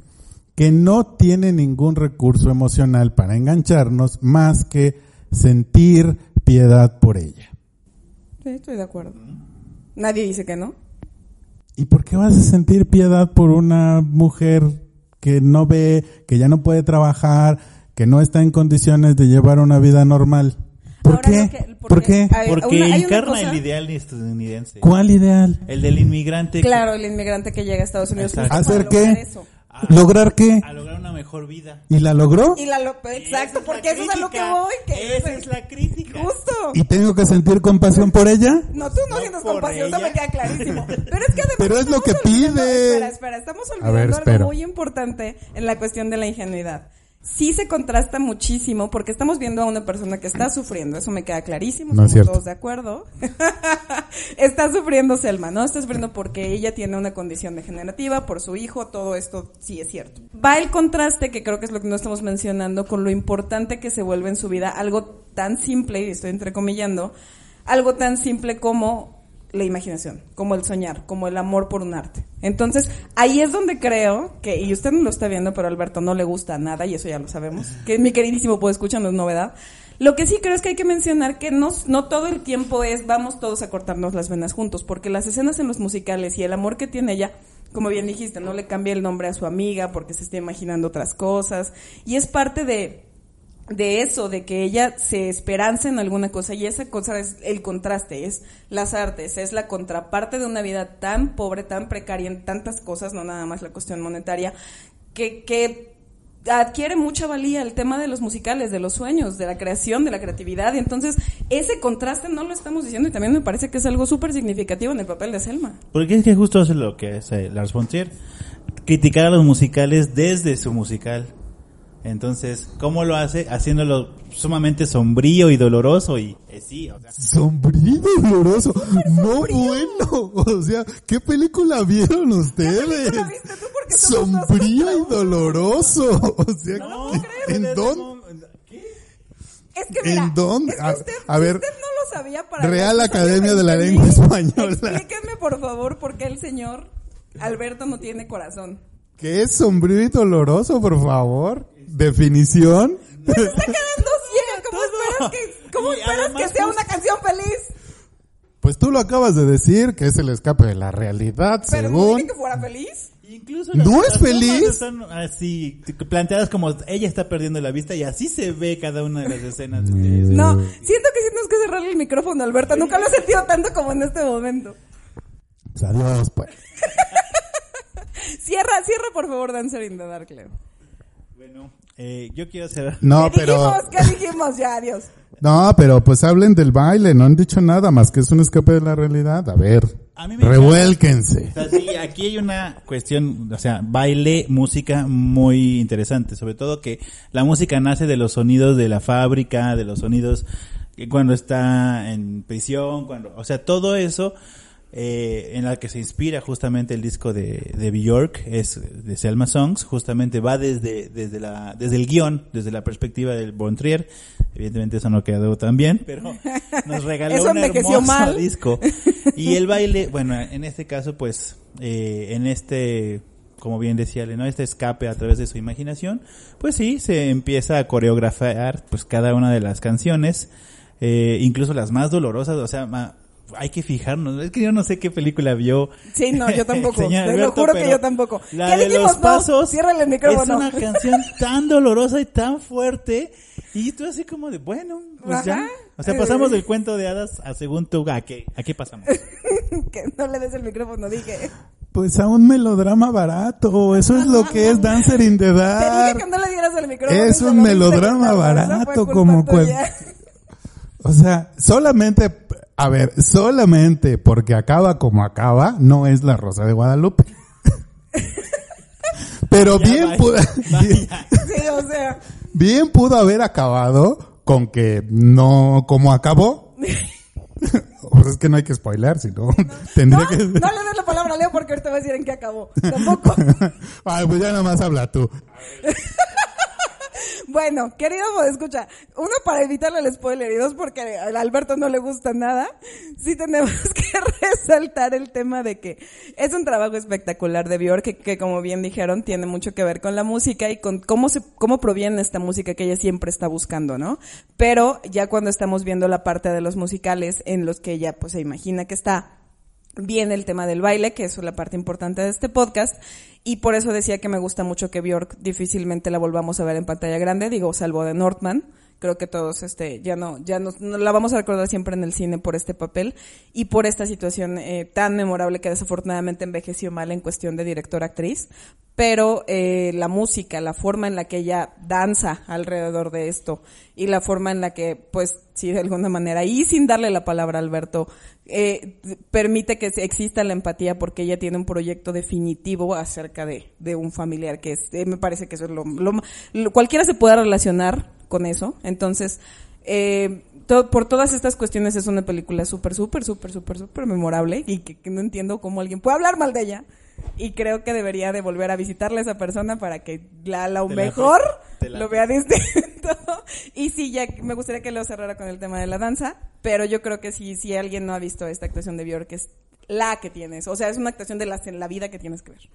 que no tiene ningún recurso emocional para engancharnos más que sentir piedad por ella. Sí, estoy de acuerdo. Nadie dice que no. ¿Y por qué vas a sentir piedad por una mujer que no ve, que ya no puede trabajar, que no está en condiciones de llevar una vida normal? ¿Por Ahora qué? que- ¿Por porque- qué? a ver, Porque una- encarna cosa- el ideal estadounidense. ¿Cuál ideal? El del inmigrante. que- Claro, el inmigrante que llega a Estados Unidos. ¿Hacer qué? lograr eso. ¿Lograr qué? A lograr una mejor vida. ¿Y la logró? Y la lo- exacto, es porque eso es a lo que voy. Que Esa es la crítica. Justo. ¿Y tengo que sentir compasión por ella? No, tú no, No sientes compasión, eso ella. me queda clarísimo. Pero es que además. Pero es lo estamos que olvidando- pide. Espera, espera, estamos A olvidando ver, algo espero. muy importante en la cuestión de la ingenuidad. Sí se contrasta muchísimo porque estamos viendo a una persona que está sufriendo, eso me queda clarísimo, No es estamos cierto. todos de acuerdo. está sufriendo Selma, ¿no? Está sufriendo porque ella tiene una condición degenerativa, por su hijo, todo esto sí es cierto. Va el contraste, que creo que es lo que no estamos mencionando, con lo importante que se vuelve en su vida algo tan simple, y estoy entrecomillando, algo tan simple como la imaginación, como el soñar, como el amor por un arte. Entonces, ahí es donde creo que, y usted no lo está viendo, pero Alberto no le gusta nada, y eso ya lo sabemos, que mi queridísimo puede escuchar, no es novedad. Lo que sí creo es que hay que mencionar que no, no todo el tiempo es vamos todos a cortarnos las venas juntos, porque las escenas en los musicales y el amor que tiene ella, como bien dijiste, no le cambia el nombre a su amiga porque se está imaginando otras cosas, y es parte de, de eso, de que ella se esperanza en alguna cosa y esa cosa es el contraste, es las artes, es la contraparte de una vida tan pobre, tan precaria en tantas cosas, no nada más la cuestión monetaria, que, que adquiere mucha valía el tema de los musicales, de los sueños, de la creación, de la creatividad y entonces ese contraste no lo estamos diciendo y también me parece que es algo súper significativo en el papel de Selma. Porque es que justo hace lo que hace Lars von Trier. Criticar a los musicales desde su musical. Entonces, ¿cómo lo hace? Haciéndolo sumamente sombrío y doloroso y eh, sí, o sea, Sombrío y doloroso. No bueno. O sea, ¿qué película vieron ustedes? película viste tú? Sombrío y doloroso. O sea, No, ¿en, en dónde? Es que mira, ¿En dónde? es que A- usted, a ver, usted no lo sabía para Real. Academia de la. Lengua Española. Explíquenme por favor por qué el señor Alberto no tiene corazón. ¿Qué es sombrío y doloroso, por favor? Definición. Está quedando ciega, ¿cómo esperas que, cómo Y esperas además, que sea pues- una canción feliz? Pues tú lo acabas de decir, que es el escape de la realidad, Pero no según. dije que fuera feliz. incluso ¿No las- es las feliz? Están así planteadas como ella está perdiendo la vista y así se ve cada una de las escenas. de- No, siento que sí tenemos que cerrarle el micrófono a Alberto. Nunca lo he sentido tanto como en este momento. Pues adiós, pues. Cierra, cierra por favor Dancer in the Dark, Leo. Bueno, eh, yo quiero hacer No, ¿Qué pero. dijimos? ¿Qué dijimos? Ya, adiós. No, pero pues hablen del baile, no han dicho nada más que es un escape de la realidad. A ver, A mí me revuélquense. O sea, sí, aquí hay una cuestión, o sea, baile, música muy interesante, sobre todo que la música nace de los sonidos de la fábrica, de los sonidos que cuando está en prisión, cuando, o sea, todo eso eh, en la que se inspira justamente el disco de, de Bjork, es de Selma Songs, justamente va desde, desde la, desde el guion, desde la perspectiva del Von Trier, evidentemente eso no quedó tan bien, pero nos regaló un hermoso mal. disco. Y el baile, bueno, en este caso, pues, eh, en este, como bien decía Leno, este escape a través de su imaginación, pues sí, se empieza a coreografiar, pues, cada una de las canciones, eh, incluso las más dolorosas, o sea, ma- hay que fijarnos. Es que yo no sé qué película vio. Sí, no, yo tampoco. Señor Te lo juro que yo tampoco. La ¿Qué de dijimos? los No, pasos. ciérrale el micrófono. Es una canción tan dolorosa y tan fuerte. Y tú así como de, bueno, pues Ajá. ya. O sea, pasamos del cuento de hadas a según tú, ¿a qué, a qué pasamos? que no le des el micrófono, dije. Pues a un melodrama barato, eso es lo que es Dancer in the Te dije que no le dieras el micrófono. Es un melodrama barato como cual-. O sea, solamente, a ver, solamente porque acaba como acaba, no es la Rosa de Guadalupe. Pero Ya, bien vaya, pudo, vaya. Sí, o sea. bien pudo haber acabado con que no como acabó. Pues es que no hay que spoiler, sino tendría No, que... no le des la palabra a Leo porque ahorita va a decir en qué acabó. Tampoco. Ay, pues ya nada más habla tú. Bueno, querido escucha, uno para evitarle el spoiler y dos porque a Alberto no le gusta nada, sí tenemos que resaltar el tema de que es un trabajo espectacular de Björk que, que como bien dijeron tiene mucho que ver con la música y con cómo se cómo proviene esta música que ella siempre está buscando, ¿no? Pero ya cuando estamos viendo la parte de los musicales en los que ella pues se imagina que está viene el tema del baile, que es la parte importante de este podcast, y por eso decía que me gusta mucho que Bjork difícilmente la volvamos a ver en pantalla grande, digo, salvo de Northman. Creo que todos, este, ya no, ya no, la vamos a recordar siempre en el cine por este papel y por esta situación eh, tan memorable que desafortunadamente envejeció mal en cuestión de director-actriz. Pero eh, la música, la forma en la que ella danza alrededor de esto y la forma en la que, pues, sí, de alguna manera, y sin darle la palabra a Alberto, eh, permite que exista la empatía porque ella tiene un proyecto definitivo acerca de, de un familiar que es, eh, me parece que eso es lo, lo- cualquiera se puede relacionar con eso. Entonces, eh, por todas estas cuestiones es una película súper, súper, súper, súper, súper memorable y que, que no entiendo cómo alguien puede hablar mal de ella. Y creo que debería de volver a visitarle a esa persona para que la, la mejor la lo vea distinto. y sí, ya me gustaría que lo cerrara con el tema de la danza, pero yo creo que si, si alguien no ha visto esta actuación de Björk es la que tienes. O sea, es una actuación de las en la vida que tienes que ver.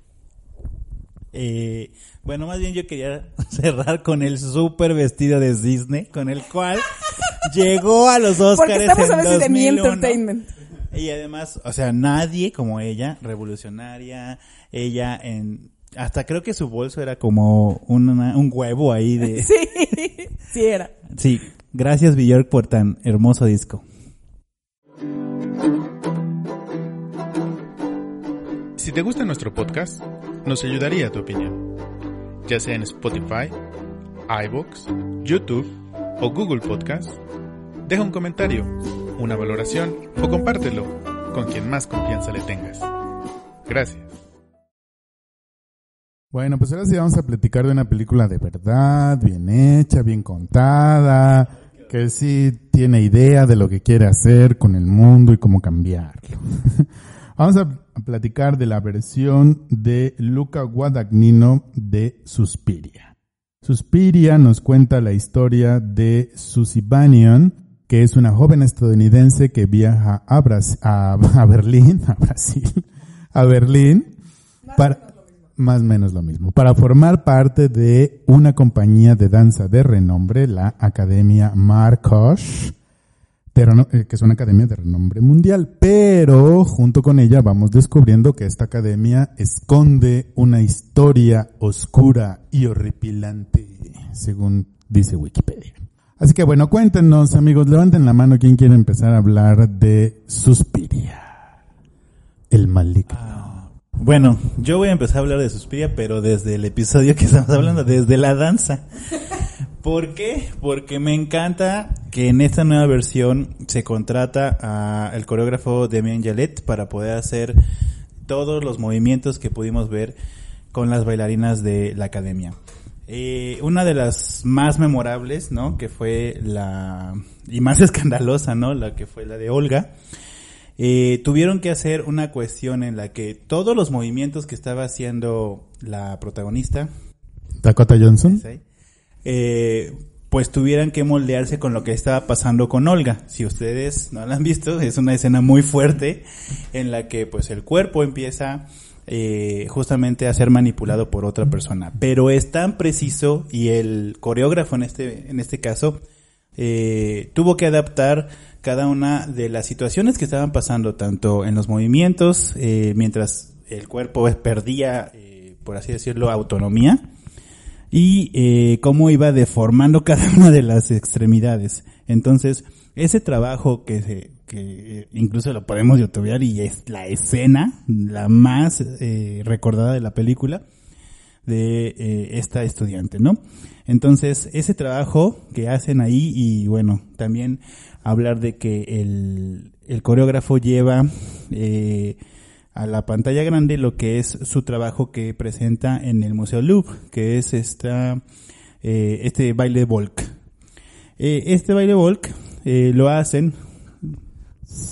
Eh, bueno, más bien yo quería cerrar con el super vestido de Disney, con el cual llegó a los Oscars Porque estamos a veces de mi 2001. entertainment. Y además, o sea, nadie como ella, revolucionaria, ella en... Hasta creo que su bolso era como una- un huevo ahí de... Sí, sí era. Sí, gracias Björk por tan hermoso disco. Si te gusta nuestro podcast, nos ayudaría tu opinión, ya sea en Spotify, iVoox, YouTube o Google Podcast. Deja un comentario, una valoración o compártelo con quien más confianza le tengas. Gracias. Bueno, pues ahora sí vamos a platicar de una película de verdad, bien hecha, bien contada, que sí tiene idea de lo que quiere hacer con el mundo y cómo cambiarlo. vamos a platicar de la versión de Luca Guadagnino de Suspiria. Suspiria nos cuenta la historia de Susie Bannion, que es una joven estadounidense que viaja a, Bras- a, Berlín, a Brasil, a Berlín, para, más o menos lo mismo, para formar parte de una compañía de danza de renombre, la Academia Marcos, de reno- eh, que es una academia de renombre mundial, pero junto con ella vamos descubriendo que esta academia esconde una historia oscura y horripilante, según dice Wikipedia. Así que bueno, cuéntenos amigos, levanten la mano quien quiere empezar a hablar de Suspiria, el maligno. Bueno, yo voy a empezar a hablar de Suspiria, pero desde el episodio que estamos hablando, desde la danza. ¿Por qué? Porque me encanta que en esta nueva versión se contrata a el coreógrafo Damien Jalet para poder hacer todos los movimientos que pudimos ver con las bailarinas de la academia. Eh, una de las más memorables, ¿no? Que fue la y más escandalosa, ¿no? La que fue la de Olga. Eh, tuvieron que hacer una cuestión en la que todos los movimientos que estaba haciendo la protagonista, Dakota Johnson. eh, pues tuvieran que moldearse con lo que estaba pasando con Olga. Si ustedes no la han visto, es una escena muy fuerte en la que pues el cuerpo empieza eh, justamente a ser manipulado por otra persona. Pero es tan preciso y el coreógrafo en este, en este caso eh, tuvo que adaptar cada una de las situaciones que estaban pasando, tanto en los movimientos, eh, mientras el cuerpo perdía, eh, por así decirlo, autonomía, y eh, cómo iba deformando cada una de las extremidades. Entonces, ese trabajo que se, que incluso lo podemos youtubear y es la escena, la más eh, recordada de la película, de eh, esta estudiante, ¿no? Entonces, ese trabajo que hacen ahí y bueno, también hablar de que el, el coreógrafo lleva eh, a la pantalla grande lo que es su trabajo que presenta en el Museo Louvre, que es esta, eh, este baile Volk. Eh, este baile Volk eh, lo hacen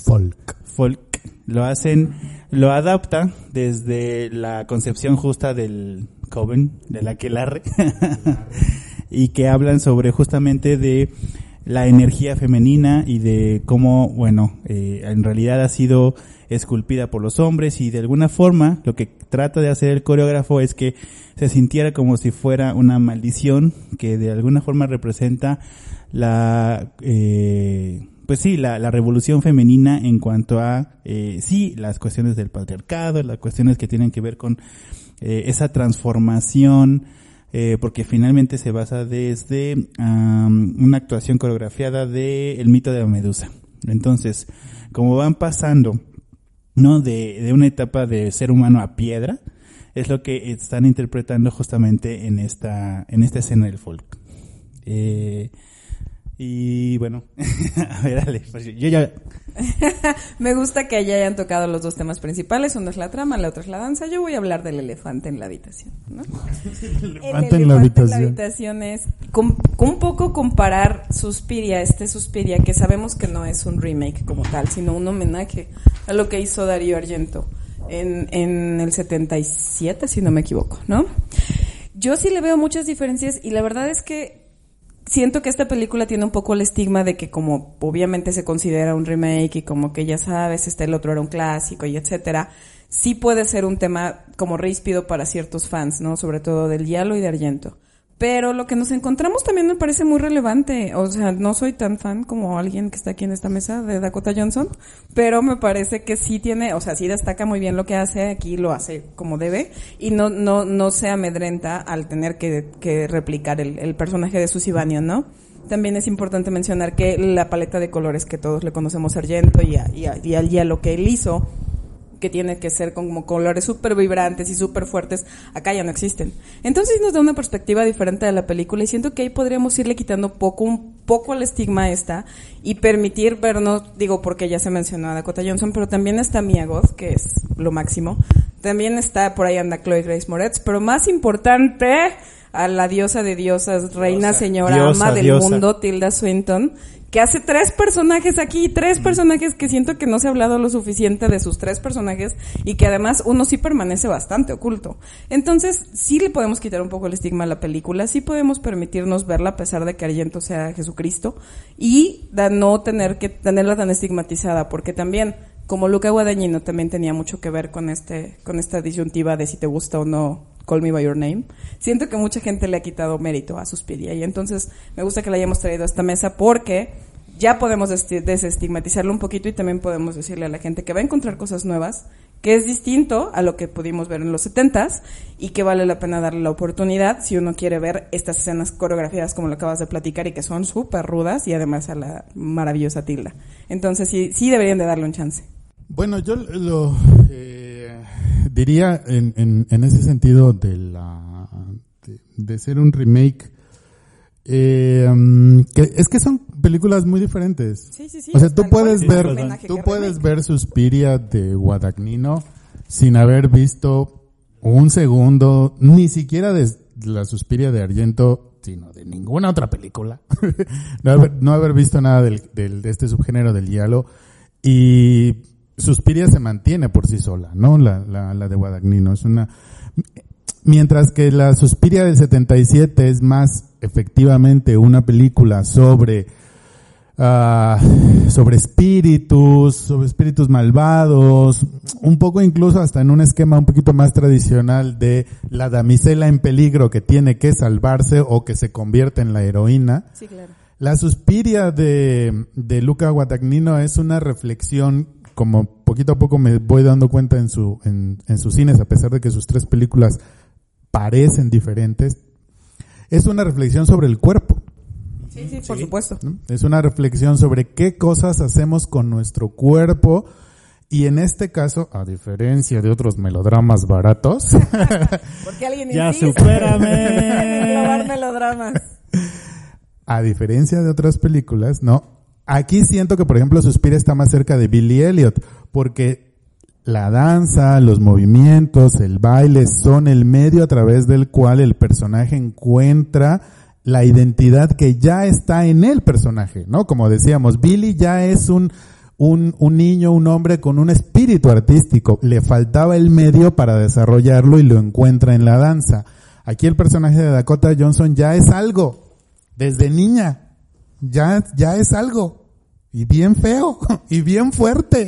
Folk. folk lo hacen, lo adapta desde la concepción justa del Coven, del aquelarre, y que hablan sobre justamente de la energía femenina y de cómo, bueno, eh, en realidad ha sido esculpida por los hombres y de alguna forma lo que trata de hacer el coreógrafo es que se sintiera como si fuera una maldición que de alguna forma representa la eh, pues sí la, la revolución femenina en cuanto a eh, sí las cuestiones del patriarcado las cuestiones que tienen que ver con eh, esa transformación eh, porque finalmente se basa desde am, una actuación coreografiada de el mito de la medusa. Entonces como van pasando no de, de una etapa de ser humano a piedra es lo que están interpretando justamente en esta en esta escena del folk. Eh, y bueno a ver dale pues yo ya Me gusta que ya hayan tocado los dos temas principales. Uno es la trama, la otra es la danza. Yo voy a hablar del elefante en la habitación. ¿no? El elefante en la habitación. habitación es un poco comparar Suspiria, este Suspiria, que sabemos que no es un remake como tal, sino un homenaje a lo que hizo Darío Argento en, en el 77, si no me equivoco, ¿no? Yo sí le veo muchas diferencias y la verdad es que siento que esta película tiene un poco el estigma de que como obviamente se considera un remake y como que ya sabes, este el otro era un clásico y etcétera, sí puede ser un tema como ríspido para ciertos fans, ¿no? Sobre todo del Diablo y de Argento. Pero lo que nos encontramos también me parece muy relevante. O sea, no soy tan fan como alguien que está aquí en esta mesa de Dakota Johnson, pero me parece que sí tiene, o sea, sí destaca muy bien lo que hace, aquí lo hace como debe, y no, no, no se amedrenta al tener que, que replicar el, el personaje de Bannion, ¿no? También es importante mencionar que la paleta de colores que todos le conocemos a Argento y, a, y, a- y al hielo que él hizo, que tiene que ser como colores súper vibrantes y súper fuertes, acá ya no existen. Entonces nos da una perspectiva diferente de la película y siento que ahí podríamos irle quitando poco, un poco el estigma esta y permitir vernos, digo porque ya se mencionó a Dakota Johnson, pero también está Mia Goth, que es lo máximo. También está por ahí anda Chloe Grace Moretz, pero más importante a la diosa de diosas, reina, señora, diosa, ama del diosa. mundo, Tilda Swinton, que hace tres personajes aquí, tres personajes que siento que no se ha hablado lo suficiente de sus tres personajes y que además uno sí permanece bastante oculto. Entonces, sí le podemos quitar un poco el estigma a la película, sí podemos permitirnos verla a pesar de que Argento sea Jesucristo y da- no tener que tenerla tan estigmatizada, porque también como Luca Guadagnino también tenía mucho que ver con este con esta disyuntiva de si te gusta o no Call Me By Your Name. Siento que mucha gente le ha quitado mérito a Suspiria y entonces me gusta que la hayamos traído a esta mesa porque ya podemos esti- desestigmatizarlo un poquito y también podemos decirle a la gente que va a encontrar cosas nuevas, que es distinto a lo que pudimos ver en los 70s y que vale la pena darle la oportunidad si uno quiere ver estas escenas coreografiadas como lo acabas de platicar y que son súper rudas y además a la maravillosa Tilda. Entonces sí, sí deberían de darle un chance. Bueno, yo lo eh, diría en, en, en ese sentido de la de, de ser un remake eh, que es que son películas muy diferentes. Sí, sí, sí. O sea, tú puedes cual, ver tú puedes ver Suspiria de Guadagnino sin haber visto un segundo ni siquiera de la Suspiria de Argento, sino de ninguna otra película. no, haber, no haber visto nada del, del- de este subgénero del diálogo y Suspiria se mantiene por sí sola, ¿no? La, la, la de Guadagnino es una Mientras que la Suspiria del 77 es más efectivamente una película sobre ah, sobre espíritus, sobre espíritus malvados, un poco incluso hasta en un esquema un poquito más tradicional de la damisela en peligro que tiene que salvarse o que se convierte en la heroína. Sí, claro. La Suspiria de, de Luca Guadagnino es una reflexión, como poquito a poco me voy dando cuenta en, su, en, en sus cines, a pesar de que sus tres películas parecen diferentes, es una reflexión sobre el cuerpo. Sí, sí, por supuesto. Es una reflexión sobre qué cosas hacemos con nuestro cuerpo y en este caso, a diferencia de otros melodramas baratos, Porque alguien Ya supérame. melodramas. a diferencia de otras películas, no. Aquí siento que, por ejemplo, Suspira está más cerca de Billy Elliot, porque la danza, los movimientos, el baile son el medio a través del cual el personaje encuentra la identidad que ya está en el personaje, ¿no? Como decíamos, Billy ya es un, un, un niño, un hombre con un espíritu artístico. Le faltaba el medio para desarrollarlo y lo encuentra en la danza. Aquí el personaje de Dakota Johnson ya es algo. Desde niña. Ya, ya es algo. Y bien feo. Y bien fuerte.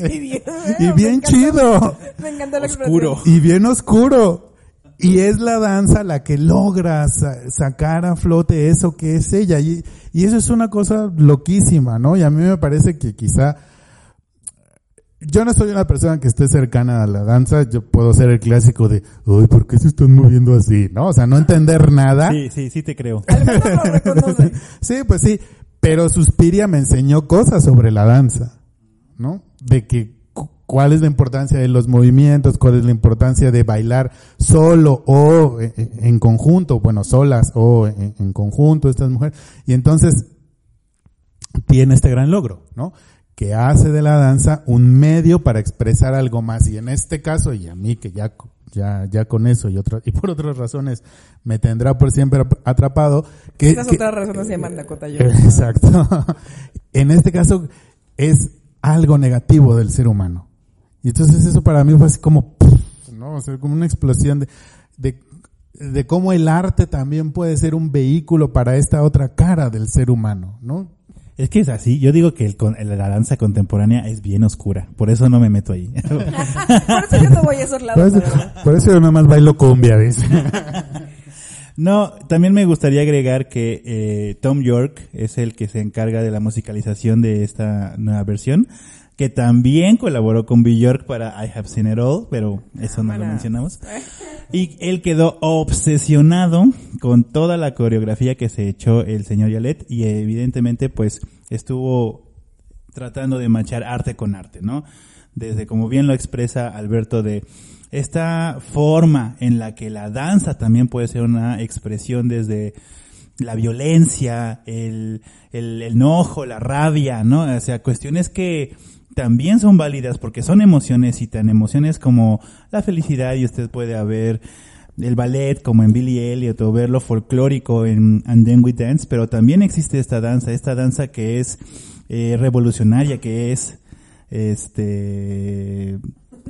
Y bien, Y chido. Me encanta la Oscuro. Y bien oscuro. Y es la danza la que logra sa- sacar a flote eso que es ella. Y, y eso es una cosa loquísima, ¿no? Y a mí me parece que quizá, yo no soy una persona que esté cercana a la danza, yo puedo ser el clásico de, uy, ¿por qué se están moviendo así? ¿No? O sea, no entender nada. Sí, sí, sí te creo. Al menos lo reconoce. Sí, pues sí. Pero Suspiria me enseñó cosas sobre la danza, ¿no? De que cu- cuál es la importancia de los movimientos, cuál es la importancia de bailar solo o eh, eh, en conjunto, bueno, solas o en, en conjunto estas mujeres. Y entonces tiene este gran logro, ¿no? Que hace de la danza un medio para expresar algo más. Y en este caso, y a mí que ya, ya, ya con eso y otras, y por otras razones me tendrá por siempre atrapado, que, Estas que- otras razones se llaman Dakota Johnson. Exacto. En este caso es algo negativo del ser humano. Y entonces eso para mí fue así como. ¿no? O sea, como una explosión de, de, de cómo el arte también puede ser un vehículo para esta otra cara del ser humano, ¿no? Es que es así. Yo digo que el con- la danza contemporánea es bien oscura. Por eso no me meto ahí. Por eso yo no voy a esos Por lados. eso, la verdad. por eso yo nada más bailo cumbia, dice. No, también me gustaría agregar que eh, Tom York es el que se encarga de la musicalización de esta nueva versión, que también colaboró con Bill York para I Have Seen It All, pero eso no lo mencionamos. Y él quedó obsesionado con toda la coreografía que se echó el señor Yalet y evidentemente pues estuvo tratando de machar arte con arte, ¿no? Desde como bien lo expresa Alberto de esta forma en la que la danza también puede ser una expresión desde la violencia, el, el enojo, la rabia, ¿no? O sea, cuestiones que también son válidas porque son emociones y tan emociones como la felicidad y usted puede haber el ballet como en Billy Elliot o ver lo folclórico en And Then We Dance, pero también existe esta danza, esta danza que es eh, revolucionaria, que es este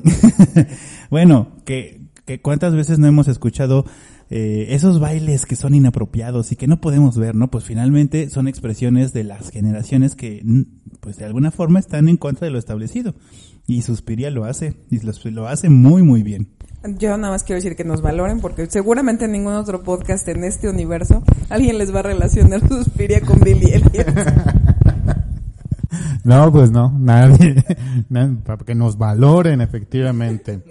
bueno, que, que cuántas veces no hemos escuchado eh, esos bailes que son inapropiados y que no podemos ver, ¿no? Pues finalmente son expresiones de las generaciones que, pues de alguna forma están en contra de lo establecido. Y Suspiria lo hace, y lo, lo hace muy, muy bien. Yo nada más quiero decir que nos valoren porque seguramente en ningún otro podcast en este universo alguien les va a relacionar Suspiria con Billy Elliot. No, pues no, nadie, nadie, para que nos valoren efectivamente.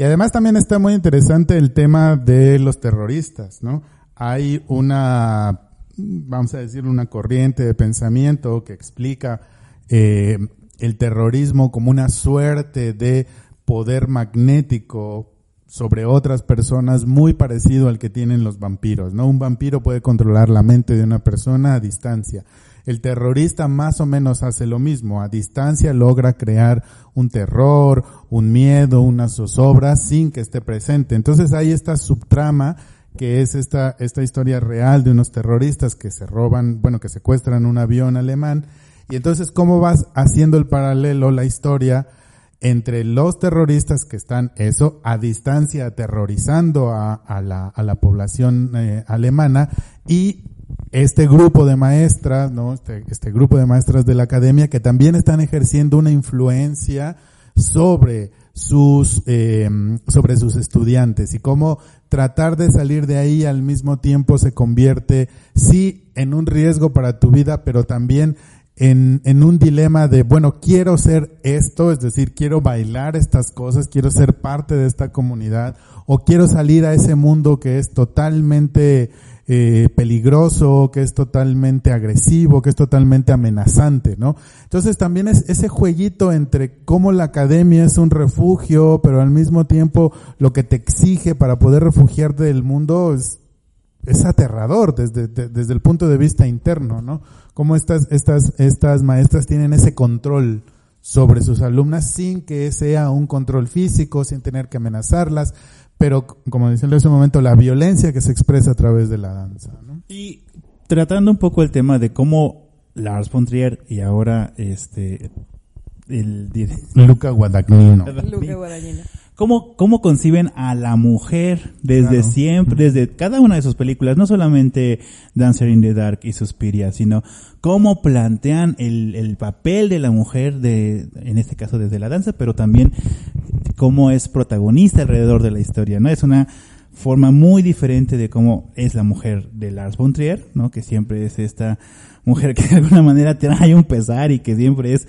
Y además también está muy interesante el tema de los terroristas, ¿no? Hay una, vamos a decir, una corriente de pensamiento que explica eh, el terrorismo como una suerte de poder magnético sobre otras personas muy parecido al que tienen los vampiros, ¿no? Un vampiro puede controlar la mente de una persona a distancia. El terrorista más o menos hace lo mismo, a distancia logra crear un terror, un miedo, una zozobra sin que esté presente. Entonces hay esta subtrama que es esta, esta historia real de unos terroristas que se roban, bueno, que secuestran un avión alemán. Y entonces, ¿cómo vas haciendo el paralelo, la historia entre los terroristas que están, eso, a distancia aterrorizando a, a la, a la población eh, alemana y este grupo de maestras, ¿no? Este, este grupo de maestras de la academia que también están ejerciendo una influencia sobre sus, eh, sobre sus estudiantes y cómo tratar de salir de ahí al mismo tiempo se convierte, sí, en un riesgo para tu vida, pero también en, en un dilema de, bueno, quiero ser esto, es decir, quiero bailar estas cosas, quiero ser parte de esta comunidad, o quiero salir a ese mundo que es totalmente eh, peligroso, que es totalmente agresivo, que es totalmente amenazante, ¿no? Entonces también es ese jueguito entre cómo la academia es un refugio, pero al mismo tiempo lo que te exige para poder refugiarte del mundo es, es aterrador desde, desde el punto de vista interno, ¿no? Cómo estas, estas, estas maestras tienen ese control sobre sus alumnas sin que sea un control físico, sin tener que amenazarlas, pero como decía en ese momento, la violencia que se expresa a través de la danza. ¿no? Y tratando un poco el tema de cómo Lars von Trier y ahora este el Luca Guadagnino. Luca Guadagnino. ¿Cómo, ¿Cómo conciben a la mujer desde siempre, desde cada una de sus películas, no solamente Dancer in the Dark y Suspiria, sino cómo plantean el, el papel de la mujer de, en este caso desde la danza, pero también cómo es protagonista alrededor de la historia, ¿no? Es una forma muy diferente de cómo es la mujer de Lars von Trier, ¿no? Que siempre es esta mujer que de alguna manera trae un pesar y que siempre es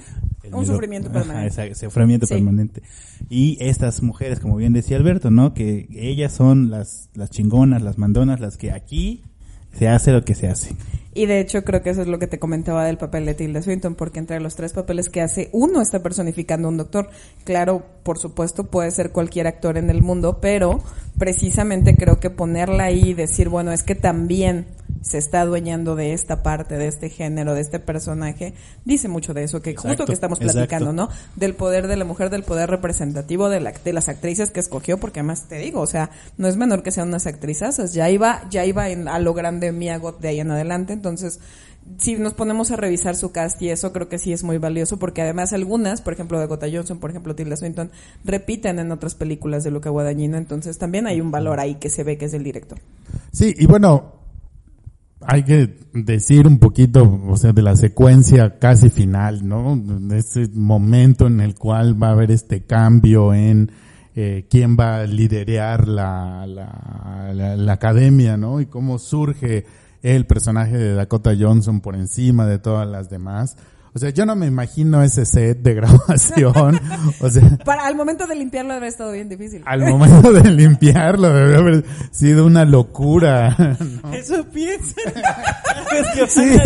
un sufrimiento permanente. Ese sufrimiento permanente. Y estas mujeres, como bien decía Alberto, ¿no? Que ellas son las, las chingonas, las mandonas, las que aquí se hace lo que se hace. Y de hecho creo que eso es lo que te comentaba del papel de Tilda Swinton, porque entre los tres papeles que hace, uno está personificando a un doctor. Claro, por supuesto, puede ser cualquier actor en el mundo, pero precisamente creo que ponerla ahí y decir, bueno, es que también se está adueñando de esta parte, de este género, de este personaje, dice mucho de eso, que justo que estamos platicando, ¿no? Del poder de la mujer, del poder representativo de, la, de las actrices que escogió, porque además te digo, o sea, no es menor que sean unas actrizas, ya iba, ya iba en, a lo grande Mia Goth de ahí en adelante, entonces, si nos ponemos a revisar su cast y eso creo que sí es muy valioso porque además algunas, por ejemplo de Gota Johnson, por ejemplo Tilda Swinton, repiten en otras películas de Luca Guadagnino, entonces también hay un valor ahí que se ve que es el director. Sí, y bueno, hay que decir un poquito, o sea, de la secuencia casi final, ¿no? Ese momento en el cual va a haber este cambio en eh, quién va a liderar la, la, la, la, academia, ¿no? Y cómo surge el personaje de Dakota Johnson por encima de todas las demás. O sea, yo no me imagino ese set de grabación. O sea, para al momento de limpiarlo debe haber estado bien difícil. Al momento de limpiarlo debe haber sido una locura. ¿no? Eso piensa. es que sí.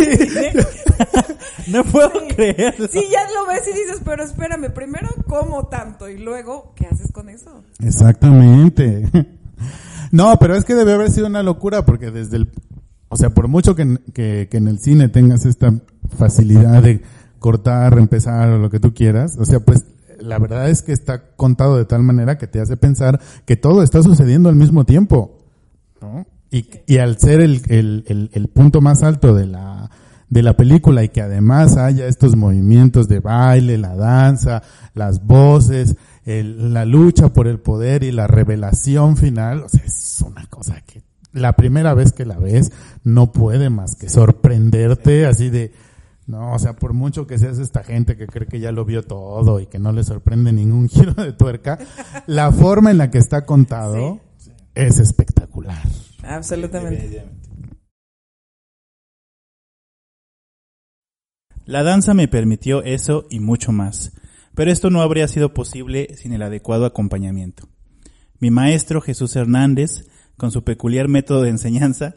no puedo creer. Sí, ya lo ves y dices, pero espérame, primero como tanto y luego, ¿qué haces con eso? Exactamente. No, pero es que debe haber sido una locura porque desde el, o sea, por mucho que, que, que en el cine tengas esta facilidad de cortar, reempezar o lo que tú quieras. O sea, pues la verdad es que está contado de tal manera que te hace pensar que todo está sucediendo al mismo tiempo. ¿no? Y, y al ser el, el, el, punto más alto de la, de la película y que además haya estos movimientos de baile, la danza, las voces, la lucha por el poder y la revelación final, o sea, es una cosa que la primera vez que la ves no puede más que sorprenderte así de, no, o sea, por mucho que seas esta gente que cree que ya lo vio todo y que no le sorprende ningún giro de tuerca, la forma en la que está contado sí. es espectacular. Absolutamente. La danza me permitió eso y mucho más, pero esto no habría sido posible sin el adecuado acompañamiento. Mi maestro Jesús Hernández, con su peculiar método de enseñanza,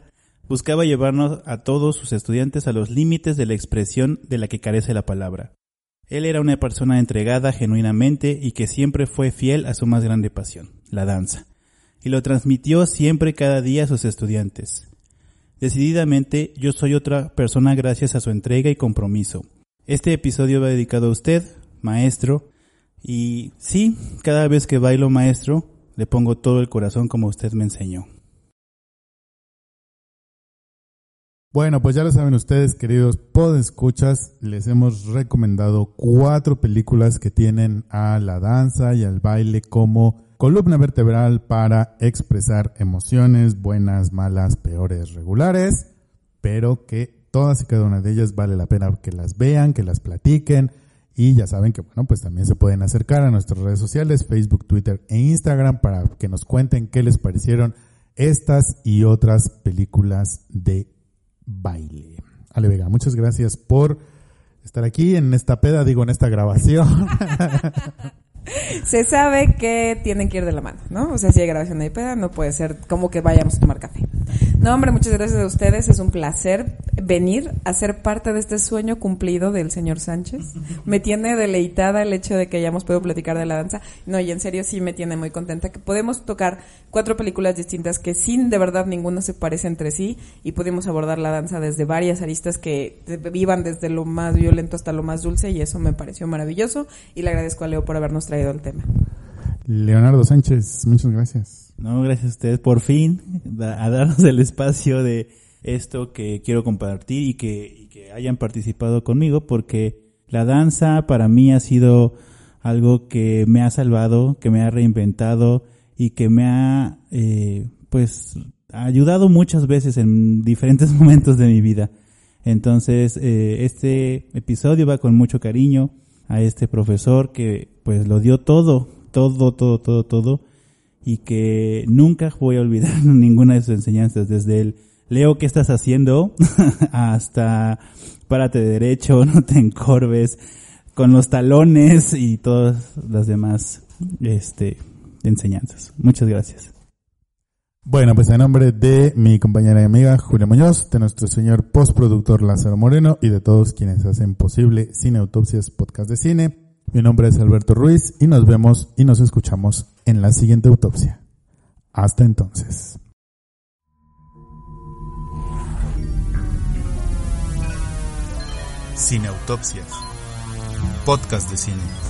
buscaba llevarnos a todos sus estudiantes a los límites de la expresión de la que carece la palabra. Él era una persona entregada genuinamente y que siempre fue fiel a su más grande pasión, la danza, y lo transmitió siempre cada día a sus estudiantes. Decididamente, yo soy otra persona gracias a su entrega y compromiso. Este episodio va dedicado a usted, maestro, y sí, cada vez que bailo maestro, le pongo todo el corazón como usted me enseñó. Bueno, pues ya lo saben ustedes, queridos podescuchas, les hemos recomendado cuatro películas que tienen a la danza y al baile como columna vertebral para expresar emociones buenas, malas, peores, regulares, pero que todas y cada una de ellas vale la pena que las vean, que las platiquen Y ya saben que, bueno, pues también se pueden acercar a nuestras redes sociales, Facebook, Twitter e Instagram para que nos cuenten qué les parecieron estas y otras películas de baile. Ale Vega, muchas gracias por estar aquí en esta peda, digo, en esta grabación. Se sabe que tienen que ir de la mano, ¿no? O sea, si hay grabación de peda, no puede ser como que vayamos a tomar café. No, hombre, muchas gracias a ustedes. Es un placer venir a ser parte de este sueño cumplido del señor Sánchez. Me tiene deleitada el hecho de que hayamos podido platicar de la danza. No, y en serio sí me tiene muy contenta que podemos tocar cuatro películas distintas que sin de verdad ninguna se parece entre sí y pudimos abordar la danza desde varias aristas que vivan desde lo más violento hasta lo más dulce y eso me pareció maravilloso y le agradezco a Leo por habernos traído el tema. Leonardo Sánchez, muchas gracias. No, gracias a ustedes por fin a darnos el espacio de esto que quiero compartir y que, y que hayan participado conmigo porque la danza para mí ha sido algo que me ha salvado, que me ha reinventado y que me ha eh, pues ayudado muchas veces en diferentes momentos de mi vida. Entonces, eh, este episodio va con mucho cariño a este profesor que pues lo dio todo, todo, todo, todo, todo y que nunca voy a olvidar ninguna de sus enseñanzas, desde el Leo, ¿qué estás haciendo? hasta párate de derecho, no te encorves, con los talones y todas las demás este, enseñanzas. Muchas gracias. Bueno, pues en nombre de mi compañera y amiga Julia Muñoz, de nuestro señor postproductor Lázaro Moreno y de todos quienes hacen posible Cine Autopsias Podcast de Cine, mi nombre es Alberto Ruiz y nos vemos y nos escuchamos en la siguiente autopsia. Hasta entonces. Cineautopsias. Podcast de cine.